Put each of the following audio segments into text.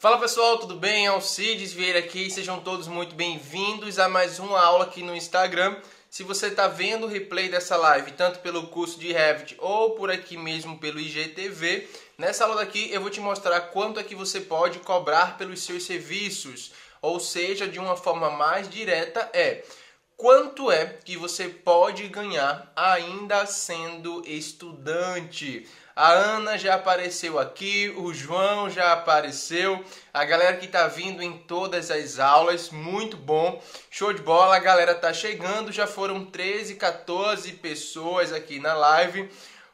Fala pessoal, tudo bem? Alcides Vieira aqui, sejam todos muito bem-vindos a mais uma aula aqui no Instagram. Se você está vendo o replay dessa live, tanto pelo curso de Revit ou por aqui mesmo pelo IGTV, nessa aula daqui eu vou te mostrar quanto é que você pode cobrar pelos seus serviços. Ou seja, de uma forma mais direta é quanto é que você pode ganhar ainda sendo estudante. A Ana já apareceu aqui, o João já apareceu, a galera que está vindo em todas as aulas, muito bom, show de bola, a galera tá chegando, já foram 13, 14 pessoas aqui na live.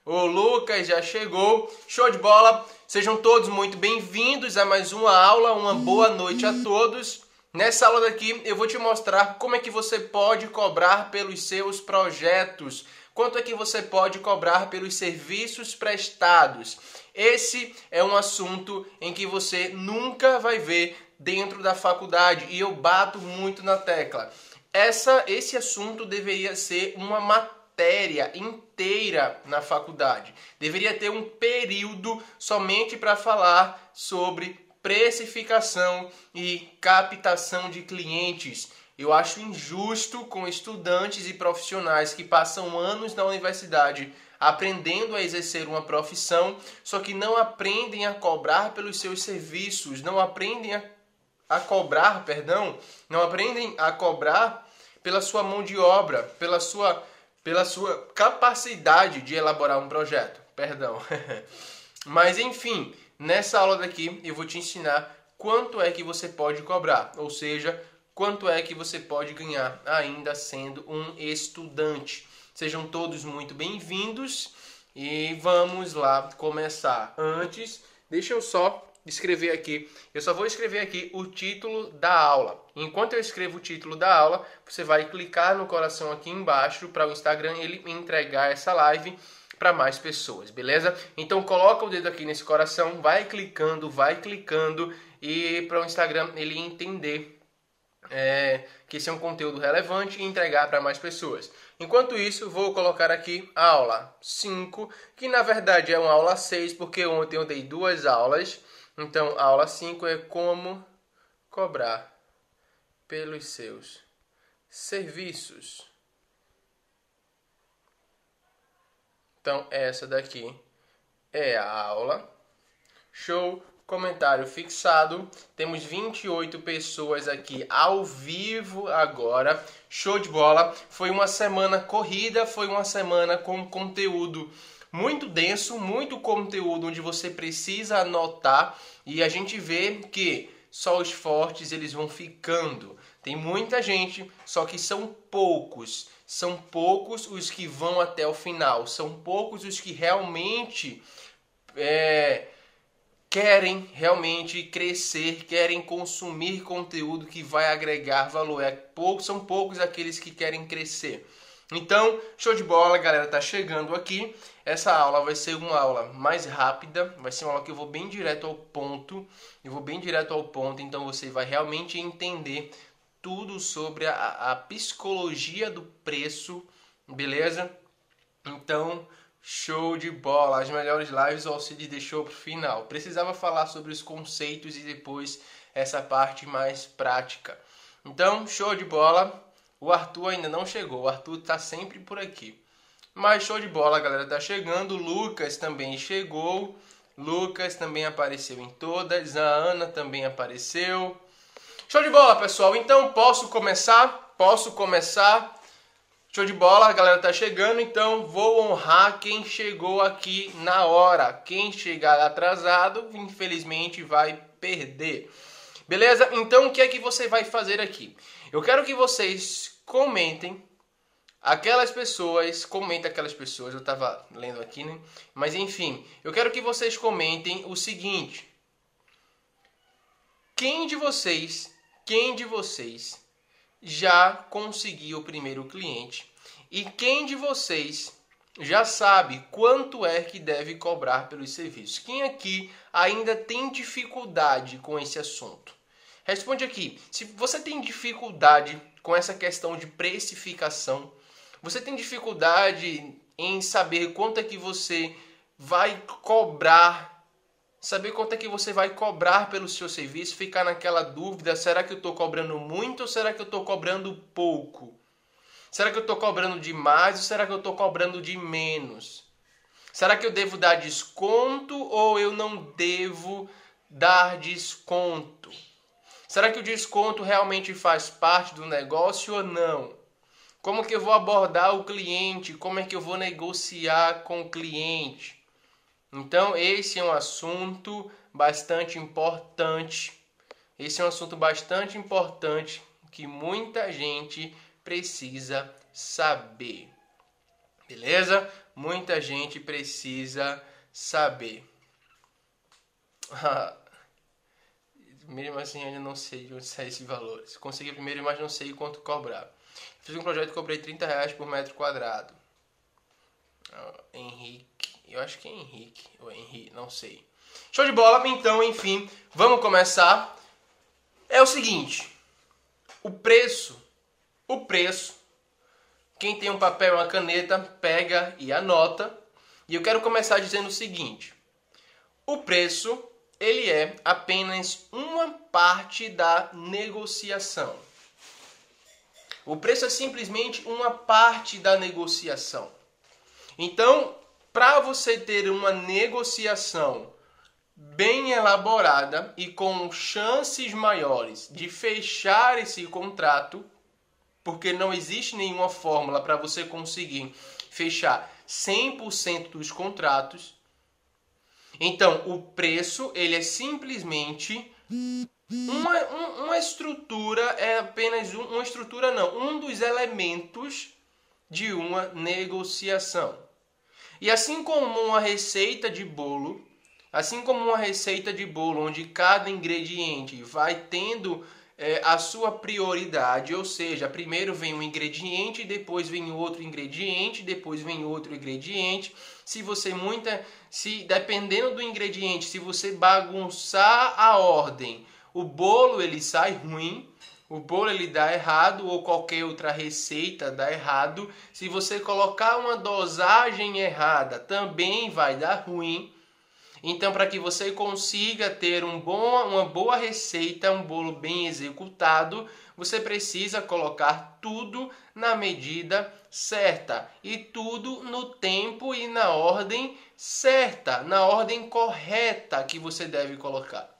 O Lucas já chegou, show de bola. Sejam todos muito bem-vindos a mais uma aula. Uma boa noite a todos. Nessa aula daqui eu vou te mostrar como é que você pode cobrar pelos seus projetos Quanto é que você pode cobrar pelos serviços prestados? Esse é um assunto em que você nunca vai ver dentro da faculdade e eu bato muito na tecla. Essa, esse assunto deveria ser uma matéria inteira na faculdade. Deveria ter um período somente para falar sobre precificação e captação de clientes. Eu acho injusto com estudantes e profissionais que passam anos na universidade aprendendo a exercer uma profissão, só que não aprendem a cobrar pelos seus serviços, não aprendem a, a cobrar, perdão, não aprendem a cobrar pela sua mão de obra, pela sua, pela sua capacidade de elaborar um projeto. Perdão. Mas enfim, nessa aula daqui eu vou te ensinar quanto é que você pode cobrar, ou seja, quanto é que você pode ganhar ainda sendo um estudante. Sejam todos muito bem-vindos e vamos lá começar. Antes, deixa eu só escrever aqui. Eu só vou escrever aqui o título da aula. Enquanto eu escrevo o título da aula, você vai clicar no coração aqui embaixo para o Instagram ele entregar essa live para mais pessoas, beleza? Então coloca o dedo aqui nesse coração, vai clicando, vai clicando e para o Instagram ele entender é, que esse é um conteúdo relevante e entregar para mais pessoas. Enquanto isso, vou colocar aqui a aula 5, que na verdade é uma aula 6, porque ontem eu dei duas aulas. Então, a aula 5 é como cobrar pelos seus serviços. Então, essa daqui é a aula. Show! Comentário fixado. Temos 28 pessoas aqui ao vivo agora. Show de bola. Foi uma semana corrida, foi uma semana com conteúdo muito denso, muito conteúdo onde você precisa anotar e a gente vê que só os fortes eles vão ficando. Tem muita gente, só que são poucos. São poucos os que vão até o final. São poucos os que realmente é, querem realmente crescer, querem consumir conteúdo que vai agregar valor. É pouco, são poucos aqueles que querem crescer. Então, show de bola, galera, tá chegando aqui. Essa aula vai ser uma aula mais rápida, vai ser uma aula que eu vou bem direto ao ponto. Eu vou bem direto ao ponto, então você vai realmente entender tudo sobre a, a psicologia do preço, beleza? Então, Show de bola! As melhores lives o Alcides deixou para o final. Precisava falar sobre os conceitos e depois essa parte mais prática. Então, show de bola! O Arthur ainda não chegou, o Arthur está sempre por aqui. Mas show de bola, galera, tá chegando. O Lucas também chegou. Lucas também apareceu em todas. A Ana também apareceu. Show de bola, pessoal. Então, posso começar? Posso começar? Show de bola, a galera tá chegando, então vou honrar quem chegou aqui na hora. Quem chegar atrasado, infelizmente vai perder. Beleza? Então o que é que você vai fazer aqui? Eu quero que vocês comentem aquelas pessoas, comentem aquelas pessoas, eu tava lendo aqui, né? Mas enfim, eu quero que vocês comentem o seguinte: Quem de vocês, quem de vocês já conseguiu o primeiro cliente? E quem de vocês já sabe quanto é que deve cobrar pelos serviços? Quem aqui ainda tem dificuldade com esse assunto? Responde aqui. Se você tem dificuldade com essa questão de precificação, você tem dificuldade em saber quanto é que você vai cobrar saber quanto é que você vai cobrar pelo seu serviço, ficar naquela dúvida, será que eu estou cobrando muito ou será que eu estou cobrando pouco? Será que eu estou cobrando demais ou será que eu estou cobrando de menos? Será que eu devo dar desconto ou eu não devo dar desconto? Será que o desconto realmente faz parte do negócio ou não? Como que eu vou abordar o cliente? Como é que eu vou negociar com o cliente? Então, esse é um assunto bastante importante. Esse é um assunto bastante importante que muita gente precisa saber. Beleza? Muita gente precisa saber. Mesmo assim, ainda não sei de onde esse valor. Se conseguir primeiro, mas não sei quanto cobrar. Fiz um projeto e cobrei 30 reais por metro quadrado. Henrique. Eu acho que é Henrique. Ou Henrique, não sei. Show de bola. Então, enfim, vamos começar. É o seguinte. O preço. O preço. Quem tem um papel e uma caneta, pega e anota. E eu quero começar dizendo o seguinte. O preço, ele é apenas uma parte da negociação. O preço é simplesmente uma parte da negociação. Então, para você ter uma negociação bem elaborada e com chances maiores de fechar esse contrato, porque não existe nenhuma fórmula para você conseguir fechar 100% dos contratos. Então, o preço ele é simplesmente uma, uma estrutura é apenas um, uma estrutura não, um dos elementos de uma negociação. E assim como uma receita de bolo, assim como uma receita de bolo onde cada ingrediente vai tendo é, a sua prioridade, ou seja, primeiro vem um ingrediente, depois vem outro ingrediente, depois vem outro ingrediente. Se você muita, se dependendo do ingrediente, se você bagunçar a ordem, o bolo ele sai ruim, o bolo ele dá errado ou qualquer outra receita dá errado. Se você colocar uma dosagem errada, também vai dar ruim. Então, para que você consiga ter um bom, uma boa receita, um bolo bem executado, você precisa colocar tudo na medida certa e tudo no tempo e na ordem certa, na ordem correta que você deve colocar.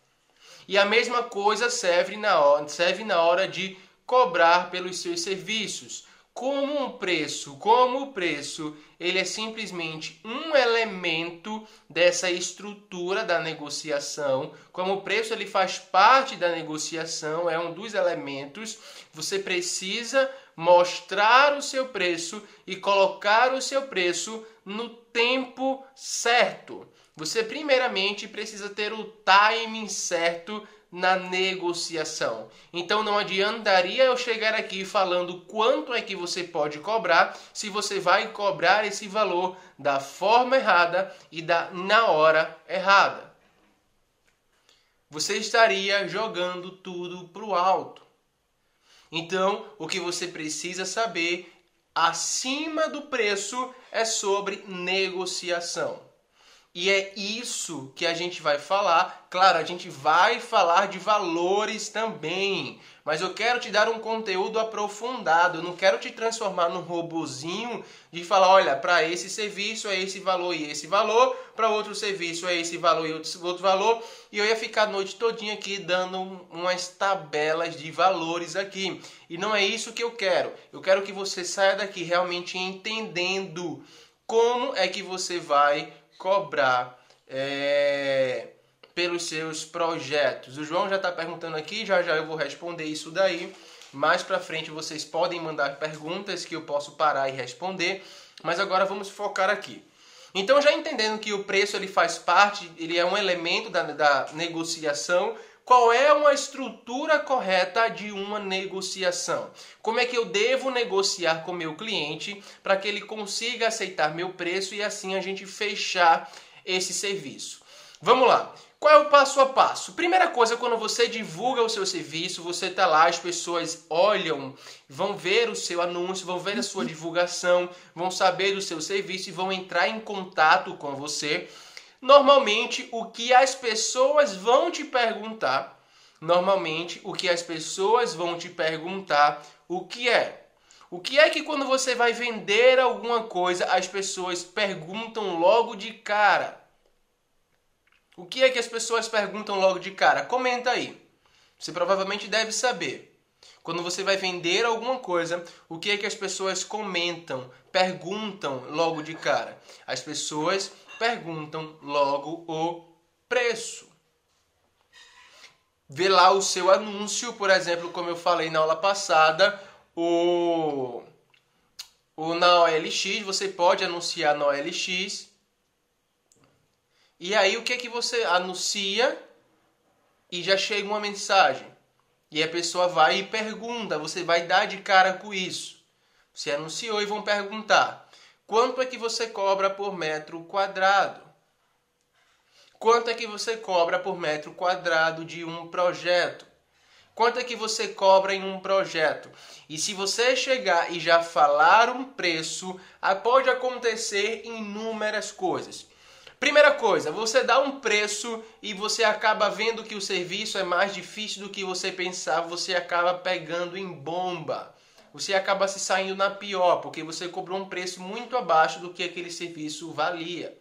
E a mesma coisa serve na hora, serve na hora de cobrar pelos seus serviços. Como um preço, como o preço, ele é simplesmente um elemento dessa estrutura da negociação. Como o preço ele faz parte da negociação, é um dos elementos, você precisa mostrar o seu preço e colocar o seu preço no tempo certo. Você primeiramente precisa ter o timing certo na negociação. Então não adiantaria eu chegar aqui falando quanto é que você pode cobrar se você vai cobrar esse valor da forma errada e da na hora errada. Você estaria jogando tudo para o alto. Então, o que você precisa saber acima do preço é sobre negociação. E é isso que a gente vai falar. Claro, a gente vai falar de valores também, mas eu quero te dar um conteúdo aprofundado. Eu não quero te transformar num robozinho de falar, olha, para esse serviço é esse valor e esse valor, para outro serviço é esse valor e outro valor, e eu ia ficar a noite todinha aqui dando umas tabelas de valores aqui. E não é isso que eu quero. Eu quero que você saia daqui realmente entendendo como é que você vai cobrar é, pelos seus projetos? O João já está perguntando aqui, já já eu vou responder isso daí. Mais para frente vocês podem mandar perguntas que eu posso parar e responder, mas agora vamos focar aqui. Então, já entendendo que o preço ele faz parte, ele é um elemento da, da negociação, qual é uma estrutura correta de uma negociação? Como é que eu devo negociar com meu cliente para que ele consiga aceitar meu preço e assim a gente fechar esse serviço? Vamos lá. Qual é o passo a passo? Primeira coisa, quando você divulga o seu serviço, você está lá, as pessoas olham, vão ver o seu anúncio, vão ver a sua divulgação, vão saber do seu serviço e vão entrar em contato com você Normalmente, o que as pessoas vão te perguntar, normalmente o que as pessoas vão te perguntar, o que é? O que é que quando você vai vender alguma coisa, as pessoas perguntam logo de cara? O que é que as pessoas perguntam logo de cara? Comenta aí. Você provavelmente deve saber. Quando você vai vender alguma coisa, o que é que as pessoas comentam, perguntam logo de cara? As pessoas perguntam logo o preço. Vê lá o seu anúncio, por exemplo, como eu falei na aula passada, o, o na OLX, você pode anunciar na OLX. E aí o que é que você anuncia e já chega uma mensagem. E a pessoa vai e pergunta, você vai dar de cara com isso. Você anunciou e vão perguntar: quanto é que você cobra por metro quadrado? Quanto é que você cobra por metro quadrado de um projeto? Quanto é que você cobra em um projeto? E se você chegar e já falar um preço, pode acontecer inúmeras coisas. Primeira coisa, você dá um preço e você acaba vendo que o serviço é mais difícil do que você pensava, você acaba pegando em bomba. Você acaba se saindo na pior, porque você cobrou um preço muito abaixo do que aquele serviço valia.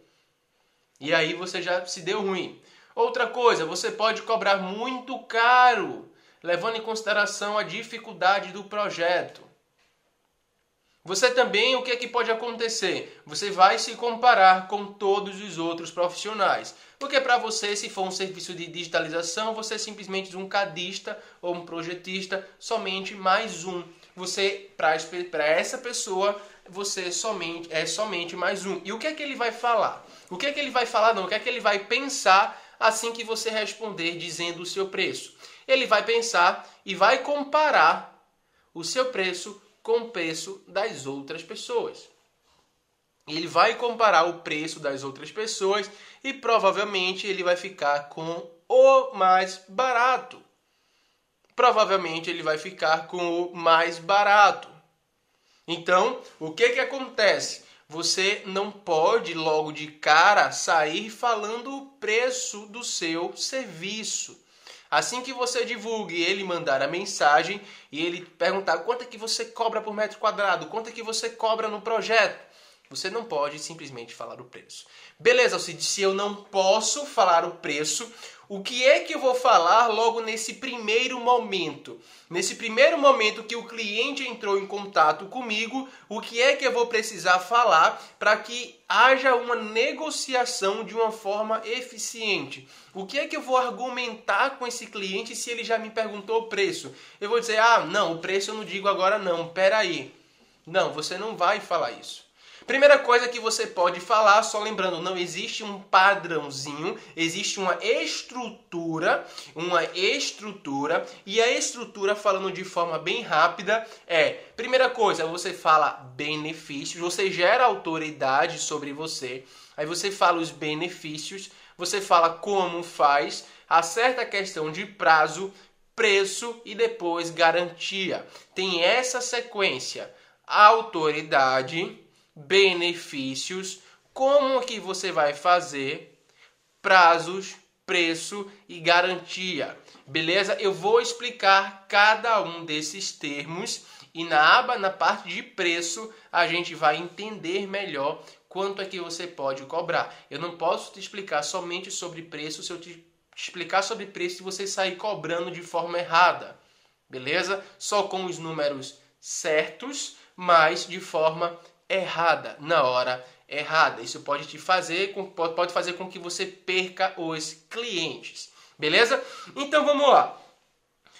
E aí você já se deu ruim. Outra coisa, você pode cobrar muito caro, levando em consideração a dificuldade do projeto. Você também, o que é que pode acontecer? Você vai se comparar com todos os outros profissionais. Porque para você, se for um serviço de digitalização, você é simplesmente um cadista ou um projetista, somente mais um. Você, para essa pessoa, você somente é somente mais um. E o que é que ele vai falar? O que é que ele vai falar? Não, o que é que ele vai pensar assim que você responder dizendo o seu preço? Ele vai pensar e vai comparar o seu preço com o preço das outras pessoas. Ele vai comparar o preço das outras pessoas e provavelmente ele vai ficar com o mais barato. Provavelmente ele vai ficar com o mais barato. Então, o que que acontece? Você não pode logo de cara sair falando o preço do seu serviço. Assim que você divulgue ele mandar a mensagem e ele perguntar quanto é que você cobra por metro quadrado, quanto é que você cobra no projeto, você não pode simplesmente falar o preço. Beleza, se eu não posso falar o preço, o que é que eu vou falar logo nesse primeiro momento? Nesse primeiro momento que o cliente entrou em contato comigo, o que é que eu vou precisar falar para que haja uma negociação de uma forma eficiente? O que é que eu vou argumentar com esse cliente se ele já me perguntou o preço? Eu vou dizer: "Ah, não, o preço eu não digo agora não, peraí. Não, você não vai falar isso. Primeira coisa que você pode falar, só lembrando, não existe um padrãozinho, existe uma estrutura, uma estrutura, e a estrutura, falando de forma bem rápida, é: primeira coisa, você fala benefícios, você gera autoridade sobre você, aí você fala os benefícios, você fala como faz, acerta a questão de prazo, preço e depois garantia. Tem essa sequência: autoridade benefícios, como que você vai fazer, prazos, preço e garantia. Beleza? Eu vou explicar cada um desses termos e na aba, na parte de preço, a gente vai entender melhor quanto é que você pode cobrar. Eu não posso te explicar somente sobre preço se eu te explicar sobre preço e você sair cobrando de forma errada. Beleza? Só com os números certos, mas de forma errada na hora errada. Isso pode te fazer pode fazer com que você perca os clientes. Beleza? Então vamos lá.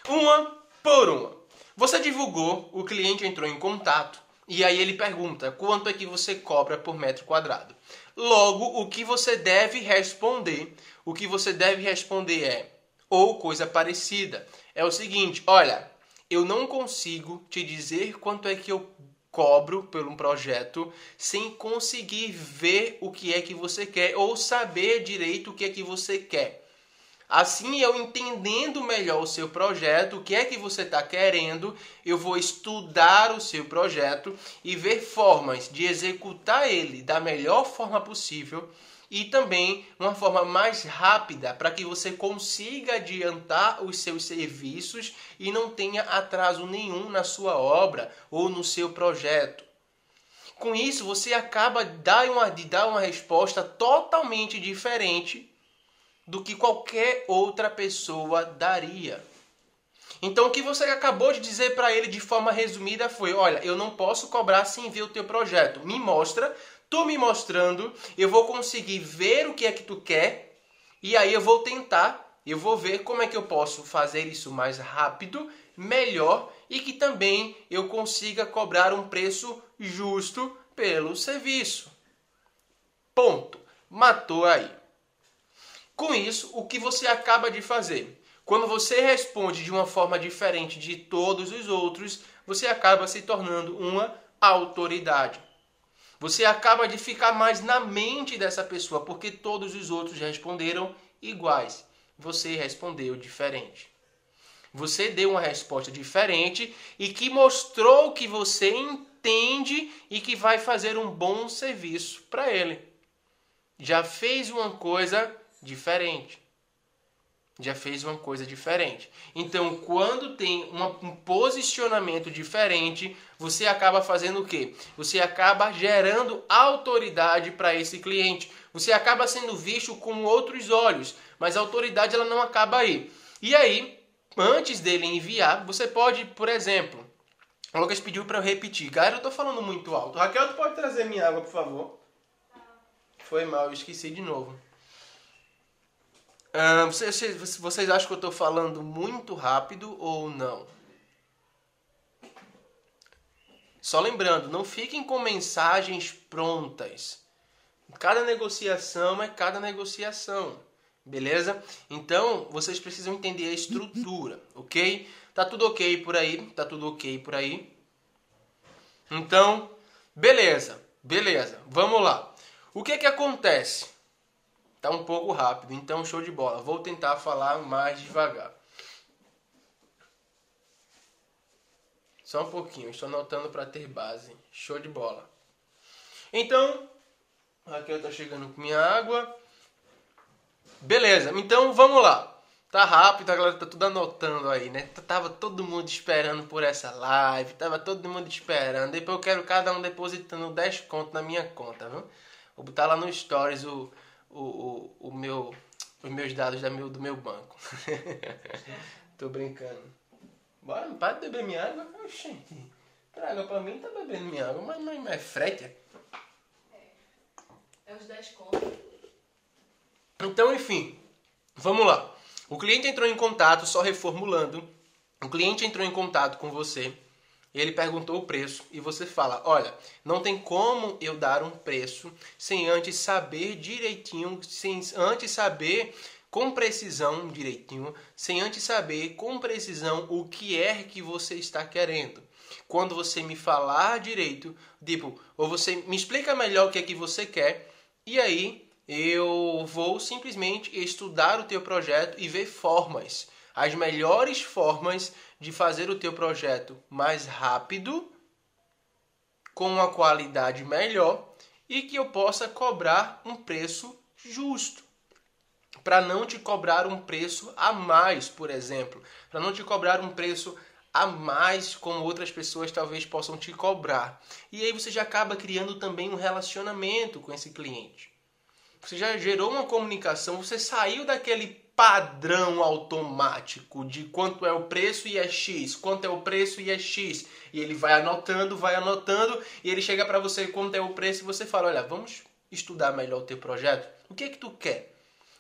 Uma por uma. Você divulgou, o cliente entrou em contato e aí ele pergunta quanto é que você cobra por metro quadrado. Logo, o que você deve responder, o que você deve responder é ou coisa parecida. É o seguinte, olha, eu não consigo te dizer quanto é que eu cobro por um projeto sem conseguir ver o que é que você quer ou saber direito o que é que você quer. Assim, eu entendendo melhor o seu projeto, o que é que você está querendo, eu vou estudar o seu projeto e ver formas de executar ele da melhor forma possível e também uma forma mais rápida para que você consiga adiantar os seus serviços e não tenha atraso nenhum na sua obra ou no seu projeto. Com isso, você acaba de dar uma, de dar uma resposta totalmente diferente do que qualquer outra pessoa daria. Então, o que você acabou de dizer para ele de forma resumida foi: olha, eu não posso cobrar sem ver o teu projeto. Me mostra, tu me mostrando, eu vou conseguir ver o que é que tu quer e aí eu vou tentar, eu vou ver como é que eu posso fazer isso mais rápido, melhor e que também eu consiga cobrar um preço justo pelo serviço. Ponto. Matou aí. Com isso, o que você acaba de fazer? Quando você responde de uma forma diferente de todos os outros, você acaba se tornando uma autoridade. Você acaba de ficar mais na mente dessa pessoa, porque todos os outros responderam iguais. Você respondeu diferente. Você deu uma resposta diferente e que mostrou que você entende e que vai fazer um bom serviço para ele. Já fez uma coisa diferente. Já fez uma coisa diferente. Então, quando tem um posicionamento diferente, você acaba fazendo o quê? Você acaba gerando autoridade para esse cliente. Você acaba sendo visto com outros olhos, mas a autoridade ela não acaba aí. E aí, antes dele enviar, você pode, por exemplo, o Lucas pediu para eu repetir. Galera, eu tô falando muito alto. Raquel, tu pode trazer minha água, por favor? Foi mal, eu esqueci de novo. Uh, vocês, vocês acham que eu estou falando muito rápido ou não? Só lembrando, não fiquem com mensagens prontas. Cada negociação é cada negociação. Beleza? Então, vocês precisam entender a estrutura, ok? Tá tudo ok por aí? Tá tudo ok por aí? Então, beleza, beleza, vamos lá. O que que acontece? Tá um pouco rápido, então show de bola. Vou tentar falar mais devagar. Só um pouquinho, estou anotando para ter base. Show de bola. Então, aqui eu tô chegando com minha água. Beleza, então vamos lá. Tá rápido, a galera tá tudo anotando aí, né? Tava todo mundo esperando por essa live, tava todo mundo esperando. Depois eu quero cada um depositando 10 conto na minha conta, viu? Vou botar lá no stories o, o, o, o meu, os meus dados da meu, do meu banco. Tô brincando. Bora, para de beber minha água. Oxente, traga pra mim, tá bebendo minha água, mas, mas, mas frete. É, é os 10 contos. Então, enfim, vamos lá. O cliente entrou em contato, só reformulando. O cliente entrou em contato com você, ele perguntou o preço e você fala: Olha, não tem como eu dar um preço sem antes saber direitinho, sem antes saber com precisão direitinho, sem antes saber com precisão o que é que você está querendo. Quando você me falar direito, tipo, ou você me explica melhor o que é que você quer, e aí eu vou simplesmente estudar o teu projeto e ver formas, as melhores formas de fazer o teu projeto mais rápido, com uma qualidade melhor e que eu possa cobrar um preço justo. Para não te cobrar um preço a mais, por exemplo, para não te cobrar um preço a mais como outras pessoas talvez possam te cobrar. E aí você já acaba criando também um relacionamento com esse cliente. Você já gerou uma comunicação, você saiu daquele padrão automático de quanto é o preço e é X, quanto é o preço e é X. E ele vai anotando, vai anotando, e ele chega para você quanto é o preço e você fala: "Olha, vamos estudar melhor o teu projeto. O que é que tu quer?"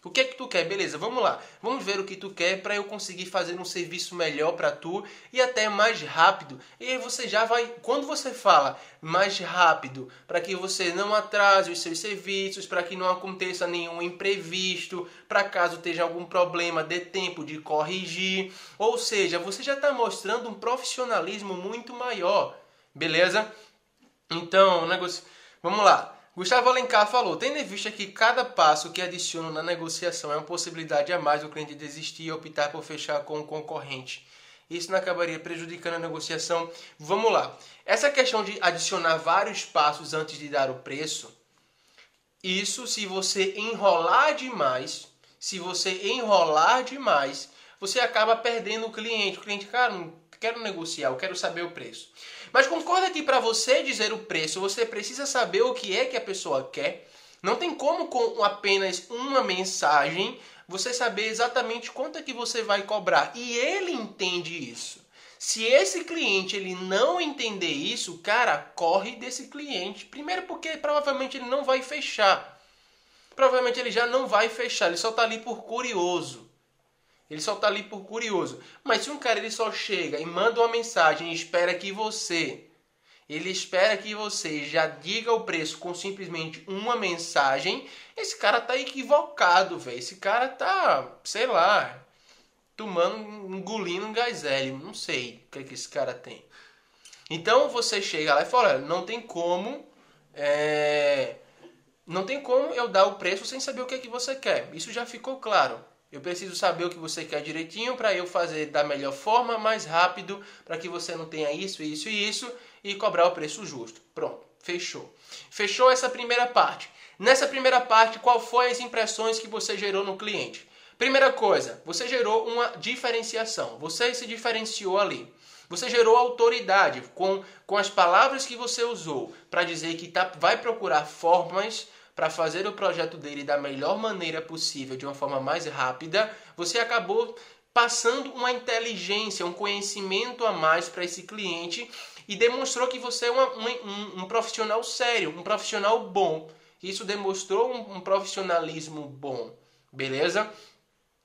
O que é que tu quer? Beleza, vamos lá. Vamos ver o que tu quer para eu conseguir fazer um serviço melhor para tu e até mais rápido. E aí você já vai, quando você fala mais rápido, para que você não atrase os seus serviços, para que não aconteça nenhum imprevisto, para caso esteja algum problema, dê tempo de corrigir. Ou seja, você já está mostrando um profissionalismo muito maior. Beleza? Então, negócio. Vamos lá. Gustavo Alencar falou: tendo em vista que cada passo que adiciono na negociação é uma possibilidade a mais do cliente desistir e optar por fechar com o concorrente. Isso não acabaria prejudicando a negociação. Vamos lá. Essa questão de adicionar vários passos antes de dar o preço, Isso se você enrolar demais, se você enrolar demais, você acaba perdendo o cliente. O cliente, cara, não quero negociar, eu quero saber o preço. Mas concorda que para você dizer o preço, você precisa saber o que é que a pessoa quer. Não tem como com apenas uma mensagem você saber exatamente quanto é que você vai cobrar. E ele entende isso. Se esse cliente ele não entender isso, cara, corre desse cliente. Primeiro porque provavelmente ele não vai fechar. Provavelmente ele já não vai fechar, ele só está ali por curioso. Ele só está ali por curioso. Mas se um cara ele só chega e manda uma mensagem e espera que você ele espera que você já diga o preço com simplesmente uma mensagem. Esse cara tá equivocado, velho. Esse cara tá, sei lá, tomando, engolindo um gás hélio. Não sei o que, é que esse cara tem. Então você chega lá e fala: não tem como. É, não tem como eu dar o preço sem saber o que é que você quer. Isso já ficou claro. Eu preciso saber o que você quer direitinho para eu fazer da melhor forma, mais rápido, para que você não tenha isso, isso e isso e cobrar o preço justo. Pronto, fechou. Fechou essa primeira parte. Nessa primeira parte, qual foi as impressões que você gerou no cliente? Primeira coisa, você gerou uma diferenciação. Você se diferenciou ali. Você gerou autoridade com, com as palavras que você usou para dizer que tá, vai procurar formas para fazer o projeto dele da melhor maneira possível, de uma forma mais rápida. Você acabou passando uma inteligência, um conhecimento a mais para esse cliente e demonstrou que você é uma, um, um, profissional sério, um profissional bom. Isso demonstrou um, um profissionalismo bom, beleza?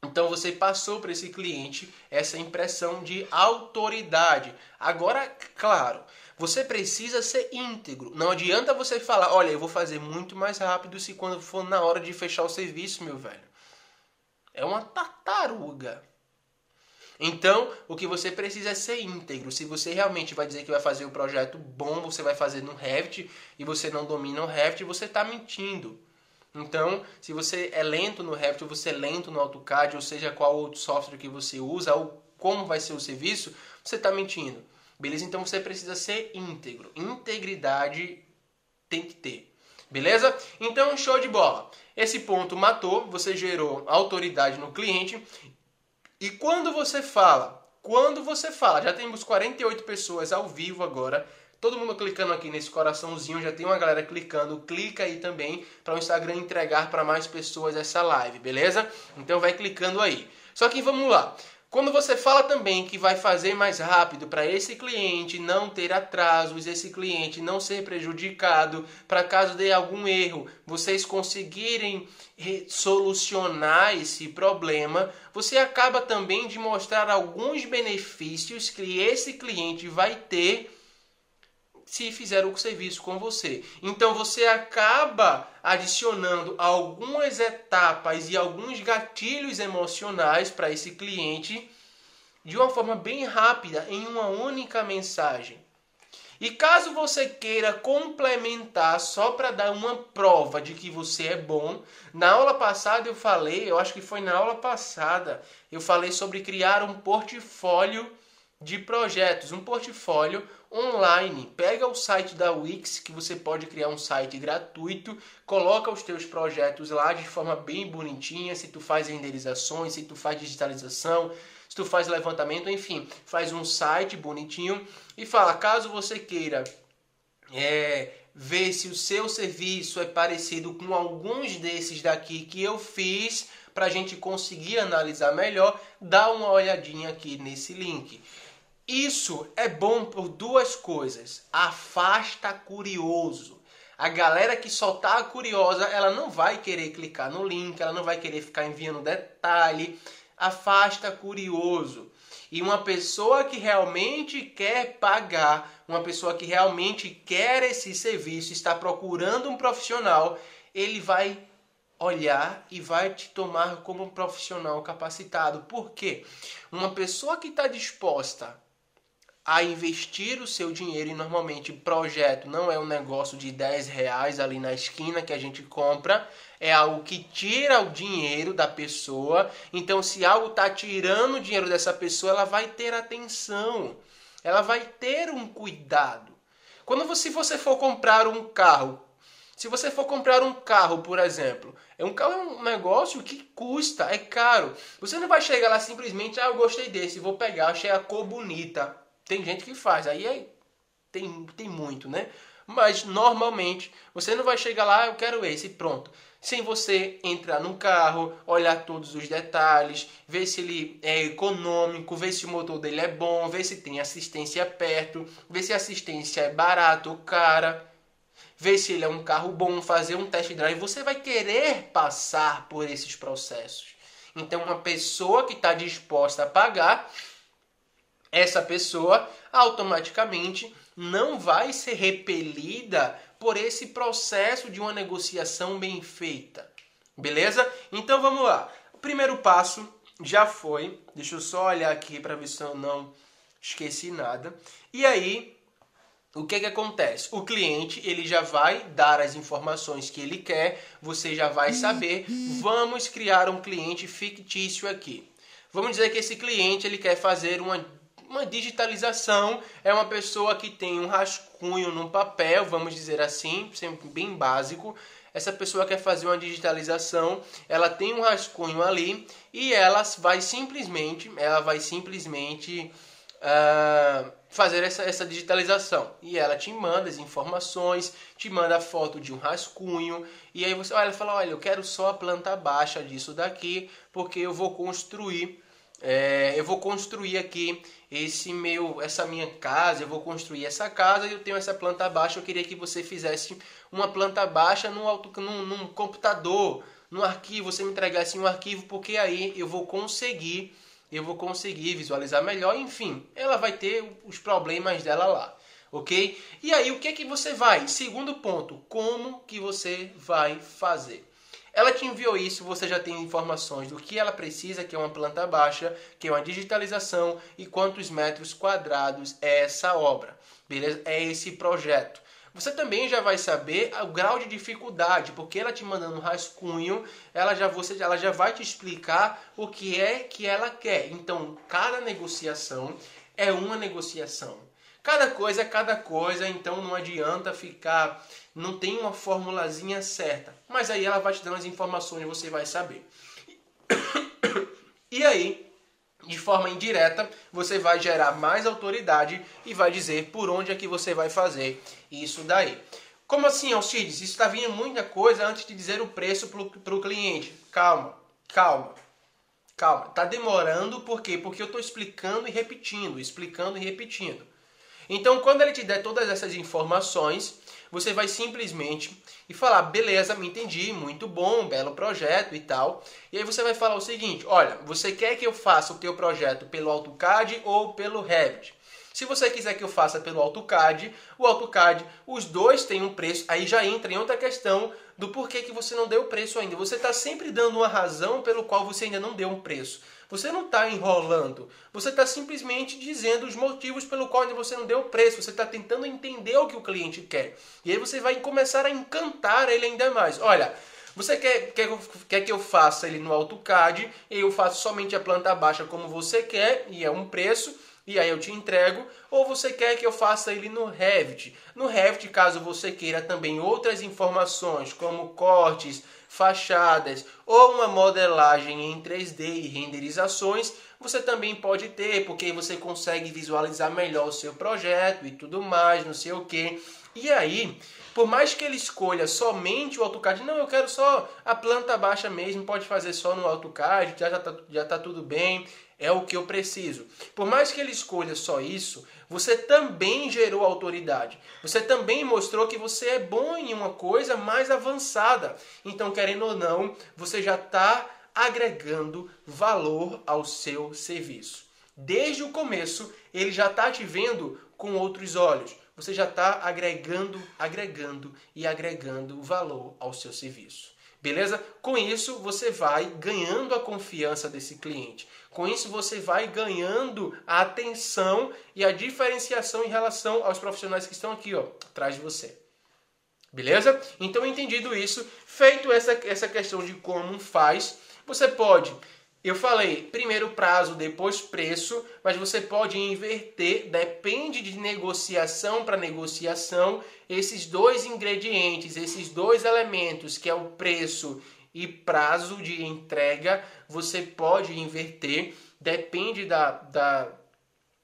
Então você passou para esse cliente essa impressão de autoridade. Agora, claro, você precisa ser íntegro. Não adianta você falar, olha, eu vou fazer muito mais rápido se quando for na hora de fechar o serviço, meu velho. É uma tartaruga. Então, o que você precisa é ser íntegro. Se você realmente vai dizer que vai fazer um projeto bom, você vai fazer no Revit e você não domina o Revit, você está mentindo. Então, se você é lento no Revit, você é lento no AutoCAD, ou seja, qual outro software que você usa, ou como vai ser o serviço, você está mentindo. Beleza? Então você precisa ser íntegro. Integridade tem que ter. Beleza? Então, show de bola. Esse ponto matou, você gerou autoridade no cliente. E quando você fala, quando você fala, já temos 48 pessoas ao vivo agora Todo mundo clicando aqui nesse coraçãozinho, já tem uma galera clicando. Clica aí também para o Instagram entregar para mais pessoas essa live, beleza? Então vai clicando aí. Só que vamos lá. Quando você fala também que vai fazer mais rápido para esse cliente não ter atrasos, esse cliente não ser prejudicado, para caso de algum erro, vocês conseguirem solucionar esse problema, você acaba também de mostrar alguns benefícios que esse cliente vai ter se fizer o serviço com você. Então você acaba adicionando algumas etapas e alguns gatilhos emocionais para esse cliente de uma forma bem rápida em uma única mensagem. E caso você queira complementar só para dar uma prova de que você é bom, na aula passada eu falei, eu acho que foi na aula passada, eu falei sobre criar um portfólio de projetos, um portfólio online. Pega o site da Wix, que você pode criar um site gratuito, coloca os teus projetos lá de forma bem bonitinha, se tu faz renderizações, se tu faz digitalização, se tu faz levantamento, enfim, faz um site bonitinho e fala, caso você queira é, ver se o seu serviço é parecido com alguns desses daqui que eu fiz, para a gente conseguir analisar melhor, dá uma olhadinha aqui nesse link. Isso é bom por duas coisas. Afasta curioso. A galera que só tá curiosa, ela não vai querer clicar no link, ela não vai querer ficar enviando detalhe. Afasta curioso. E uma pessoa que realmente quer pagar, uma pessoa que realmente quer esse serviço, está procurando um profissional, ele vai olhar e vai te tomar como um profissional capacitado. Por quê? Uma pessoa que está disposta a investir o seu dinheiro e normalmente projeto não é um negócio de 10 reais ali na esquina que a gente compra, é algo que tira o dinheiro da pessoa. Então, se algo está tirando o dinheiro dessa pessoa, ela vai ter atenção, ela vai ter um cuidado. Quando você, você for comprar um carro, Se você for comprar um carro, por exemplo, é um carro é um negócio que custa, é caro. Você não vai chegar lá simplesmente, ah, eu gostei desse, vou pegar, achei a cor bonita. Tem gente que faz, aí é, tem, tem muito, né? Mas normalmente você não vai chegar lá, eu quero esse, pronto. Sem você entrar no carro, olhar todos os detalhes, ver se ele é econômico, ver se o motor dele é bom, ver se tem assistência perto, ver se a assistência é barato ou cara ver se ele é um carro bom, fazer um test drive, você vai querer passar por esses processos. Então, uma pessoa que está disposta a pagar, essa pessoa automaticamente não vai ser repelida por esse processo de uma negociação bem feita. Beleza? Então vamos lá. O primeiro passo já foi. Deixa eu só olhar aqui para ver se eu não esqueci nada. E aí, o que, que acontece? O cliente ele já vai dar as informações que ele quer, você já vai saber. Vamos criar um cliente fictício aqui. Vamos dizer que esse cliente ele quer fazer uma, uma digitalização, é uma pessoa que tem um rascunho no papel, vamos dizer assim, sempre bem básico. Essa pessoa quer fazer uma digitalização, ela tem um rascunho ali e ela vai simplesmente, ela vai simplesmente uh, fazer essa, essa digitalização. E ela te manda as informações, te manda a foto de um rascunho, e aí você olha e fala, olha, eu quero só a planta baixa disso daqui, porque eu vou construir, é, eu vou construir aqui esse meu, essa minha casa, eu vou construir essa casa e eu tenho essa planta baixa, eu queria que você fizesse uma planta baixa num, auto, num, num computador, no arquivo, você me entregasse um arquivo, porque aí eu vou conseguir eu vou conseguir visualizar melhor, enfim, ela vai ter os problemas dela lá, ok? E aí, o que é que você vai? Segundo ponto, como que você vai fazer? Ela te enviou isso, você já tem informações do que ela precisa, que é uma planta baixa, que é uma digitalização e quantos metros quadrados é essa obra, beleza? É esse projeto. Você também já vai saber o grau de dificuldade, porque ela te mandando um rascunho, ela já, você, ela já vai te explicar o que é que ela quer. Então, cada negociação é uma negociação. Cada coisa é cada coisa, então não adianta ficar. Não tem uma formulazinha certa. Mas aí ela vai te dando as informações você vai saber. E aí, de forma indireta, você vai gerar mais autoridade e vai dizer por onde é que você vai fazer isso daí. Como assim, Alcides? Isso está vindo muita coisa antes de dizer o preço para o cliente. Calma, calma, calma. Está demorando por quê? Porque eu estou explicando e repetindo, explicando e repetindo. Então, quando ele te der todas essas informações, você vai simplesmente e falar, beleza, me entendi, muito bom, belo projeto e tal. E aí você vai falar o seguinte, olha, você quer que eu faça o teu projeto pelo AutoCAD ou pelo Revit? Se você quiser que eu faça pelo AutoCAD, o AutoCAD, os dois têm um preço, aí já entra em outra questão do porquê que você não deu o preço ainda. Você está sempre dando uma razão pelo qual você ainda não deu um preço. Você não está enrolando. Você está simplesmente dizendo os motivos pelo qual você não deu o preço. Você está tentando entender o que o cliente quer. E aí você vai começar a encantar ele ainda mais. Olha, você quer, quer, quer que eu faça ele no AutoCAD e eu faço somente a planta baixa como você quer e é um preço e aí eu te entrego, ou você quer que eu faça ele no Revit. No Revit, caso você queira também outras informações, como cortes, fachadas ou uma modelagem em 3D e renderizações, você também pode ter, porque você consegue visualizar melhor o seu projeto e tudo mais, não sei o que. E aí, por mais que ele escolha somente o AutoCAD, não, eu quero só a planta baixa mesmo, pode fazer só no AutoCAD, já está já tá tudo bem, é o que eu preciso. Por mais que ele escolha só isso, você também gerou autoridade. Você também mostrou que você é bom em uma coisa mais avançada. Então, querendo ou não, você já está agregando valor ao seu serviço. Desde o começo, ele já está te vendo com outros olhos. Você já está agregando, agregando e agregando valor ao seu serviço. Beleza? Com isso, você vai ganhando a confiança desse cliente. Com isso, você vai ganhando a atenção e a diferenciação em relação aos profissionais que estão aqui, ó, atrás de você. Beleza? Então, entendido isso, feito essa, essa questão de como faz, você pode eu falei primeiro prazo, depois preço, mas você pode inverter, depende de negociação para negociação, esses dois ingredientes, esses dois elementos, que é o preço e prazo de entrega, você pode inverter, depende da, da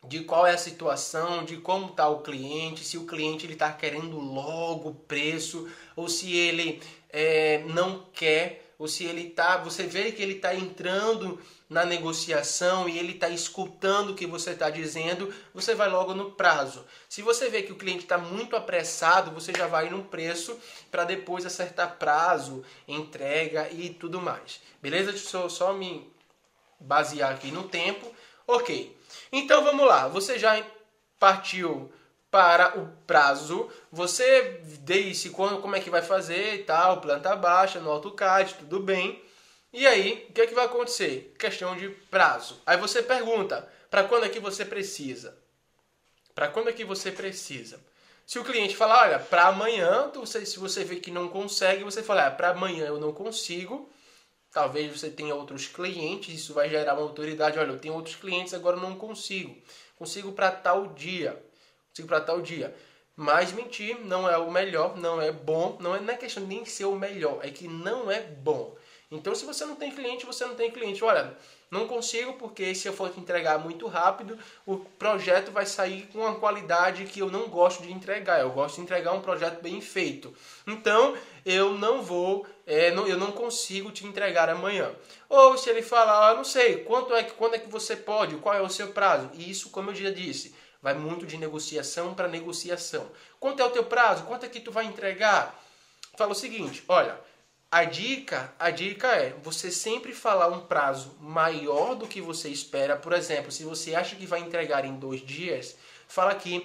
de qual é a situação, de como está o cliente, se o cliente ele está querendo logo o preço, ou se ele é, não quer ou se ele tá, você vê que ele está entrando na negociação e ele está escutando o que você está dizendo, você vai logo no prazo. Se você vê que o cliente está muito apressado, você já vai no preço para depois acertar prazo, entrega e tudo mais. Beleza? Deixa eu só me basear aqui no tempo. Ok. Então vamos lá. Você já partiu para o prazo, você disse quando, como é que vai fazer e tal, planta baixa no AutoCAD, tudo bem. E aí, o que é que vai acontecer? Questão de prazo. Aí você pergunta, para quando é que você precisa? Para quando é que você precisa? Se o cliente falar, olha, para amanhã, você, se você vê que não consegue, você fala, ah, para amanhã eu não consigo. Talvez você tenha outros clientes, isso vai gerar uma autoridade. Olha, eu tenho outros clientes, agora eu não consigo. Consigo para tal dia consigo para tal dia. Mas mentir não é o melhor, não é bom, não é, não é questão nem ser o melhor, é que não é bom. Então, se você não tem cliente, você não tem cliente. Olha, não consigo porque se eu for te entregar muito rápido, o projeto vai sair com uma qualidade que eu não gosto de entregar. Eu gosto de entregar um projeto bem feito. Então, eu não vou, é, não, eu não consigo te entregar amanhã. Ou se ele falar, ah, não sei, quanto é que, quando é que você pode, qual é o seu prazo? E isso, como eu já disse, Vai muito de negociação para negociação. Quanto é o teu prazo? Quanto é que tu vai entregar? Fala o seguinte, olha, a dica, a dica é você sempre falar um prazo maior do que você espera. Por exemplo, se você acha que vai entregar em dois dias, fala que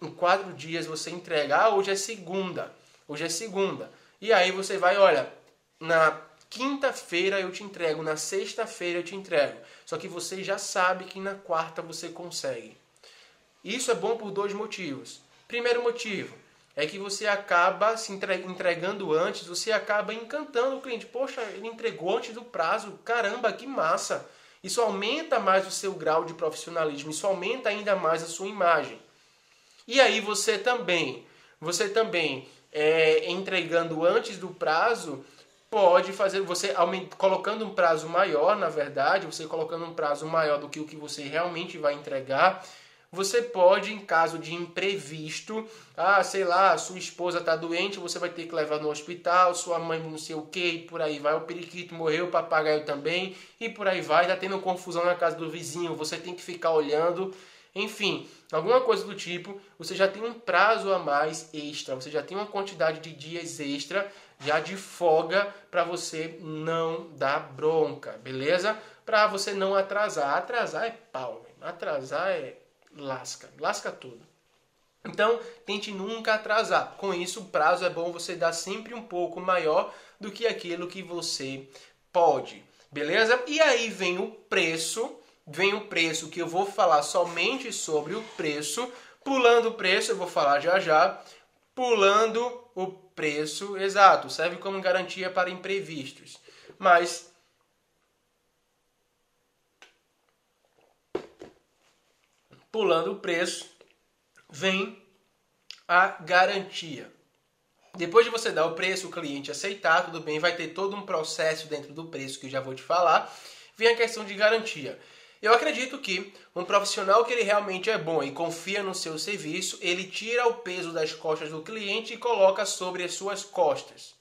em quatro dias você entrega. Ah, hoje é segunda. Hoje é segunda. E aí você vai, olha, na quinta-feira eu te entrego, na sexta-feira eu te entrego. Só que você já sabe que na quarta você consegue. Isso é bom por dois motivos. Primeiro motivo é que você acaba se entregando antes, você acaba encantando o cliente. Poxa, ele entregou antes do prazo. Caramba, que massa! Isso aumenta mais o seu grau de profissionalismo, isso aumenta ainda mais a sua imagem. E aí você também, você também é, entregando antes do prazo, pode fazer você colocando um prazo maior, na verdade, você colocando um prazo maior do que o que você realmente vai entregar, você pode, em caso de imprevisto, ah, sei lá, sua esposa está doente, você vai ter que levar no hospital, sua mãe não sei o que, e por aí vai, o periquito morreu, o papagaio também, e por aí vai, está tendo confusão na casa do vizinho, você tem que ficar olhando, enfim, alguma coisa do tipo, você já tem um prazo a mais extra, você já tem uma quantidade de dias extra já de folga para você não dar bronca, beleza? Para você não atrasar. Atrasar é pau, atrasar é lasca, lasca tudo. Então, tente nunca atrasar. Com isso, o prazo é bom você dar sempre um pouco maior do que aquilo que você pode. Beleza? E aí vem o preço, vem o preço que eu vou falar somente sobre o preço. Pulando o preço, eu vou falar já já. Pulando o preço, exato, serve como garantia para imprevistos. Mas pulando o preço, vem a garantia. Depois de você dar o preço, o cliente aceitar, tudo bem, vai ter todo um processo dentro do preço que eu já vou te falar. Vem a questão de garantia. Eu acredito que um profissional que ele realmente é bom e confia no seu serviço, ele tira o peso das costas do cliente e coloca sobre as suas costas.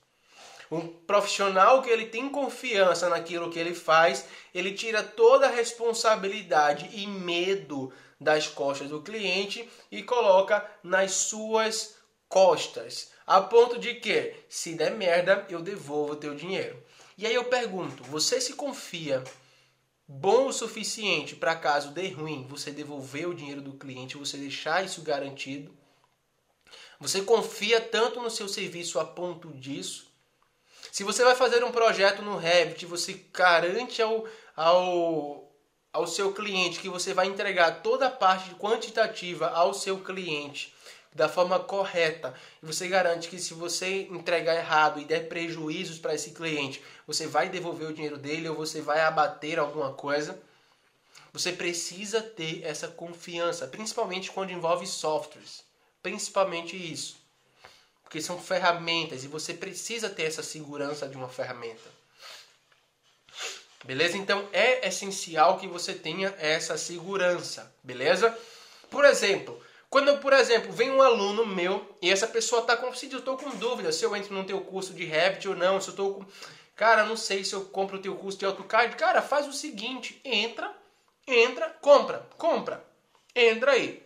Um profissional que ele tem confiança naquilo que ele faz, ele tira toda a responsabilidade e medo das costas do cliente e coloca nas suas costas. A ponto de que, se der merda, eu devolvo o teu dinheiro. E aí eu pergunto, você se confia bom o suficiente para caso dê ruim, você devolver o dinheiro do cliente, você deixar isso garantido? Você confia tanto no seu serviço a ponto disso? Se você vai fazer um projeto no Revit, você garante ao, ao, ao seu cliente que você vai entregar toda a parte quantitativa ao seu cliente da forma correta. E você garante que se você entregar errado e der prejuízos para esse cliente, você vai devolver o dinheiro dele ou você vai abater alguma coisa. Você precisa ter essa confiança, principalmente quando envolve softwares. Principalmente isso. Porque são ferramentas e você precisa ter essa segurança de uma ferramenta. Beleza? Então é essencial que você tenha essa segurança, beleza? Por exemplo, quando, por exemplo, vem um aluno meu e essa pessoa está com, eu estou com dúvida se eu entro no teu curso de Revit ou não, se eu estou com, cara, não sei se eu compro o teu curso de AutoCAD, cara, faz o seguinte, entra, entra, compra, compra, entra aí.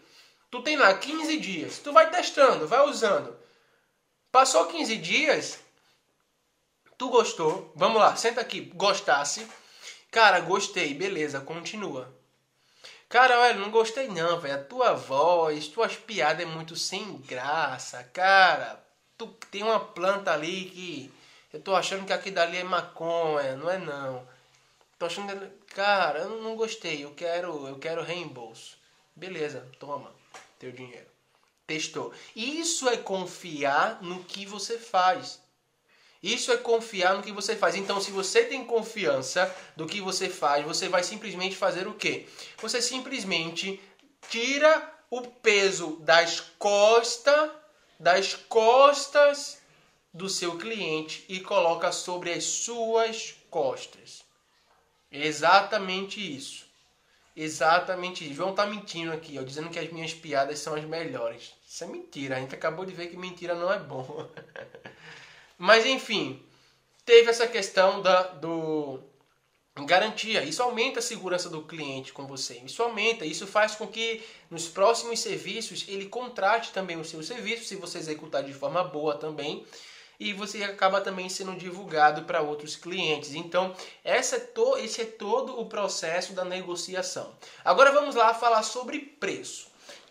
Tu tem lá 15 dias, tu vai testando, vai usando. Passou 15 dias, tu gostou, vamos lá, senta aqui, gostasse, cara, gostei, beleza, continua. Cara, olha, não gostei não, velho. A tua voz, tuas piadas é muito sem graça. Cara, tu tem uma planta ali que eu tô achando que aqui dali é maconha, não é não. Tô achando que... cara, eu não gostei. Eu quero, eu quero reembolso. Beleza, toma teu dinheiro. Testou. Isso é confiar no que você faz. Isso é confiar no que você faz. Então, se você tem confiança do que você faz, você vai simplesmente fazer o quê? Você simplesmente tira o peso das costas, das costas do seu cliente e coloca sobre as suas costas. Exatamente isso. Exatamente isso. João tá mentindo aqui, ó, dizendo que as minhas piadas são as melhores. Isso é mentira. A gente acabou de ver que mentira não é bom. Mas enfim, teve essa questão da, do garantia. Isso aumenta a segurança do cliente com você. Isso aumenta, isso faz com que nos próximos serviços ele contrate também o seu serviço, se você executar de forma boa também. E você acaba também sendo divulgado para outros clientes. Então, essa é to, esse é todo o processo da negociação. Agora vamos lá falar sobre preço.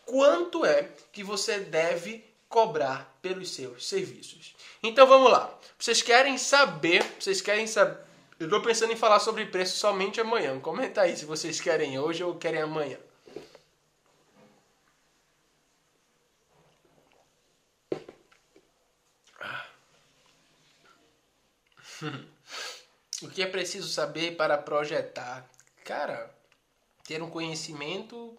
Quanto é que você deve cobrar pelos seus serviços? Então vamos lá. Vocês querem saber, vocês querem saber. Eu estou pensando em falar sobre preço somente amanhã. Comenta aí se vocês querem hoje ou querem amanhã. o que é preciso saber para projetar? Cara, ter um conhecimento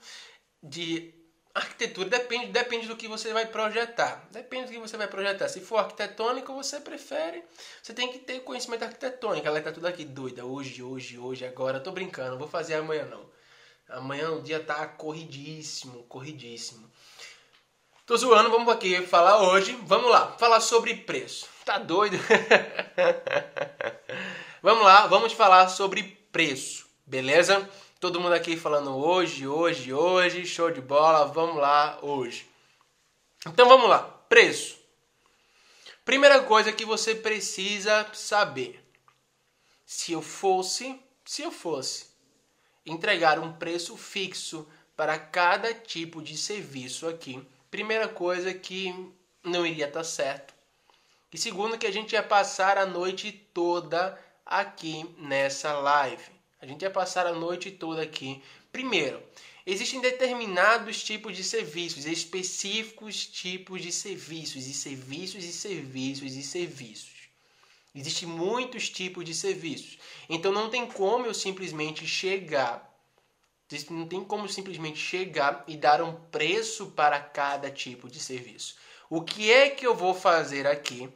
de Arquitetura depende, depende do que você vai projetar. Depende do que você vai projetar. Se for arquitetônico, você prefere. Você tem que ter conhecimento arquitetônico. Ela tá tudo aqui doida. Hoje, hoje, hoje, agora. Tô brincando, vou fazer amanhã não. Amanhã o dia tá corridíssimo, corridíssimo. Tô zoando, vamos aqui falar hoje. Vamos lá, falar sobre preço. Tá doido? vamos lá, vamos falar sobre preço, beleza? Todo mundo aqui falando hoje, hoje, hoje, show de bola, vamos lá hoje. Então vamos lá, preço. Primeira coisa que você precisa saber. Se eu fosse, se eu fosse entregar um preço fixo para cada tipo de serviço aqui, primeira coisa que não iria estar certo. E segundo que a gente ia passar a noite toda aqui nessa live. A gente ia passar a noite toda aqui. Primeiro, existem determinados tipos de serviços, específicos tipos de serviços, e serviços, e serviços, e serviços. Existem muitos tipos de serviços. Então não tem como eu simplesmente chegar. Não tem como simplesmente chegar e dar um preço para cada tipo de serviço. O que é que eu vou fazer aqui?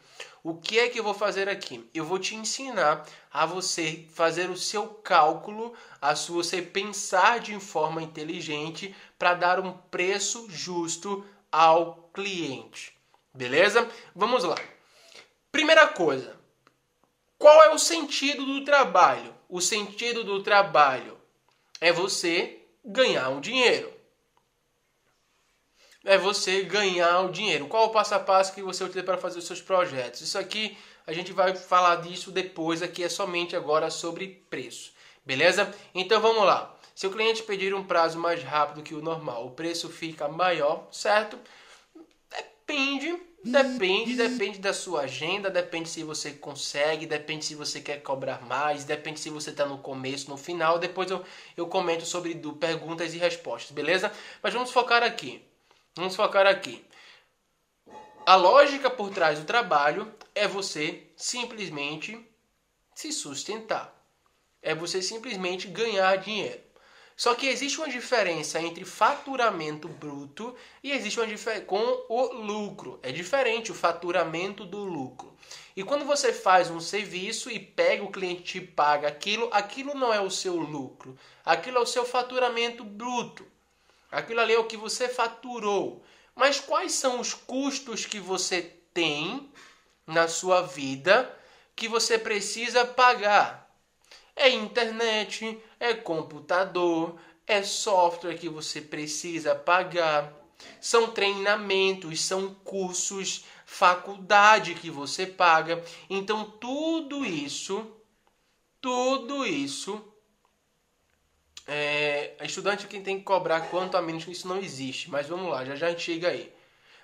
O que é que eu vou fazer aqui? Eu vou te ensinar a você fazer o seu cálculo, a você pensar de forma inteligente para dar um preço justo ao cliente. Beleza? Vamos lá. Primeira coisa, qual é o sentido do trabalho? O sentido do trabalho é você ganhar um dinheiro é você ganhar o dinheiro. Qual o passo a passo que você utiliza para fazer os seus projetos? Isso aqui a gente vai falar disso depois, aqui é somente agora sobre preço. Beleza? Então vamos lá. Se o cliente pedir um prazo mais rápido que o normal, o preço fica maior, certo? Depende, depende, depende da sua agenda, depende se você consegue, depende se você quer cobrar mais, depende se você está no começo, no final. Depois eu, eu comento sobre do, perguntas e respostas, beleza? Mas vamos focar aqui. Vamos focar aqui. A lógica por trás do trabalho é você simplesmente se sustentar. É você simplesmente ganhar dinheiro. Só que existe uma diferença entre faturamento bruto e existe uma diferença com o lucro. É diferente o faturamento do lucro. E quando você faz um serviço e pega o cliente te paga aquilo, aquilo não é o seu lucro. Aquilo é o seu faturamento bruto. Aquilo ali é o que você faturou. Mas quais são os custos que você tem na sua vida que você precisa pagar? É internet, é computador, é software que você precisa pagar, são treinamentos, são cursos, faculdade que você paga. Então tudo isso, tudo isso é, estudante quem tem que cobrar quanto a menos, isso não existe. Mas vamos lá, já já a gente chega aí.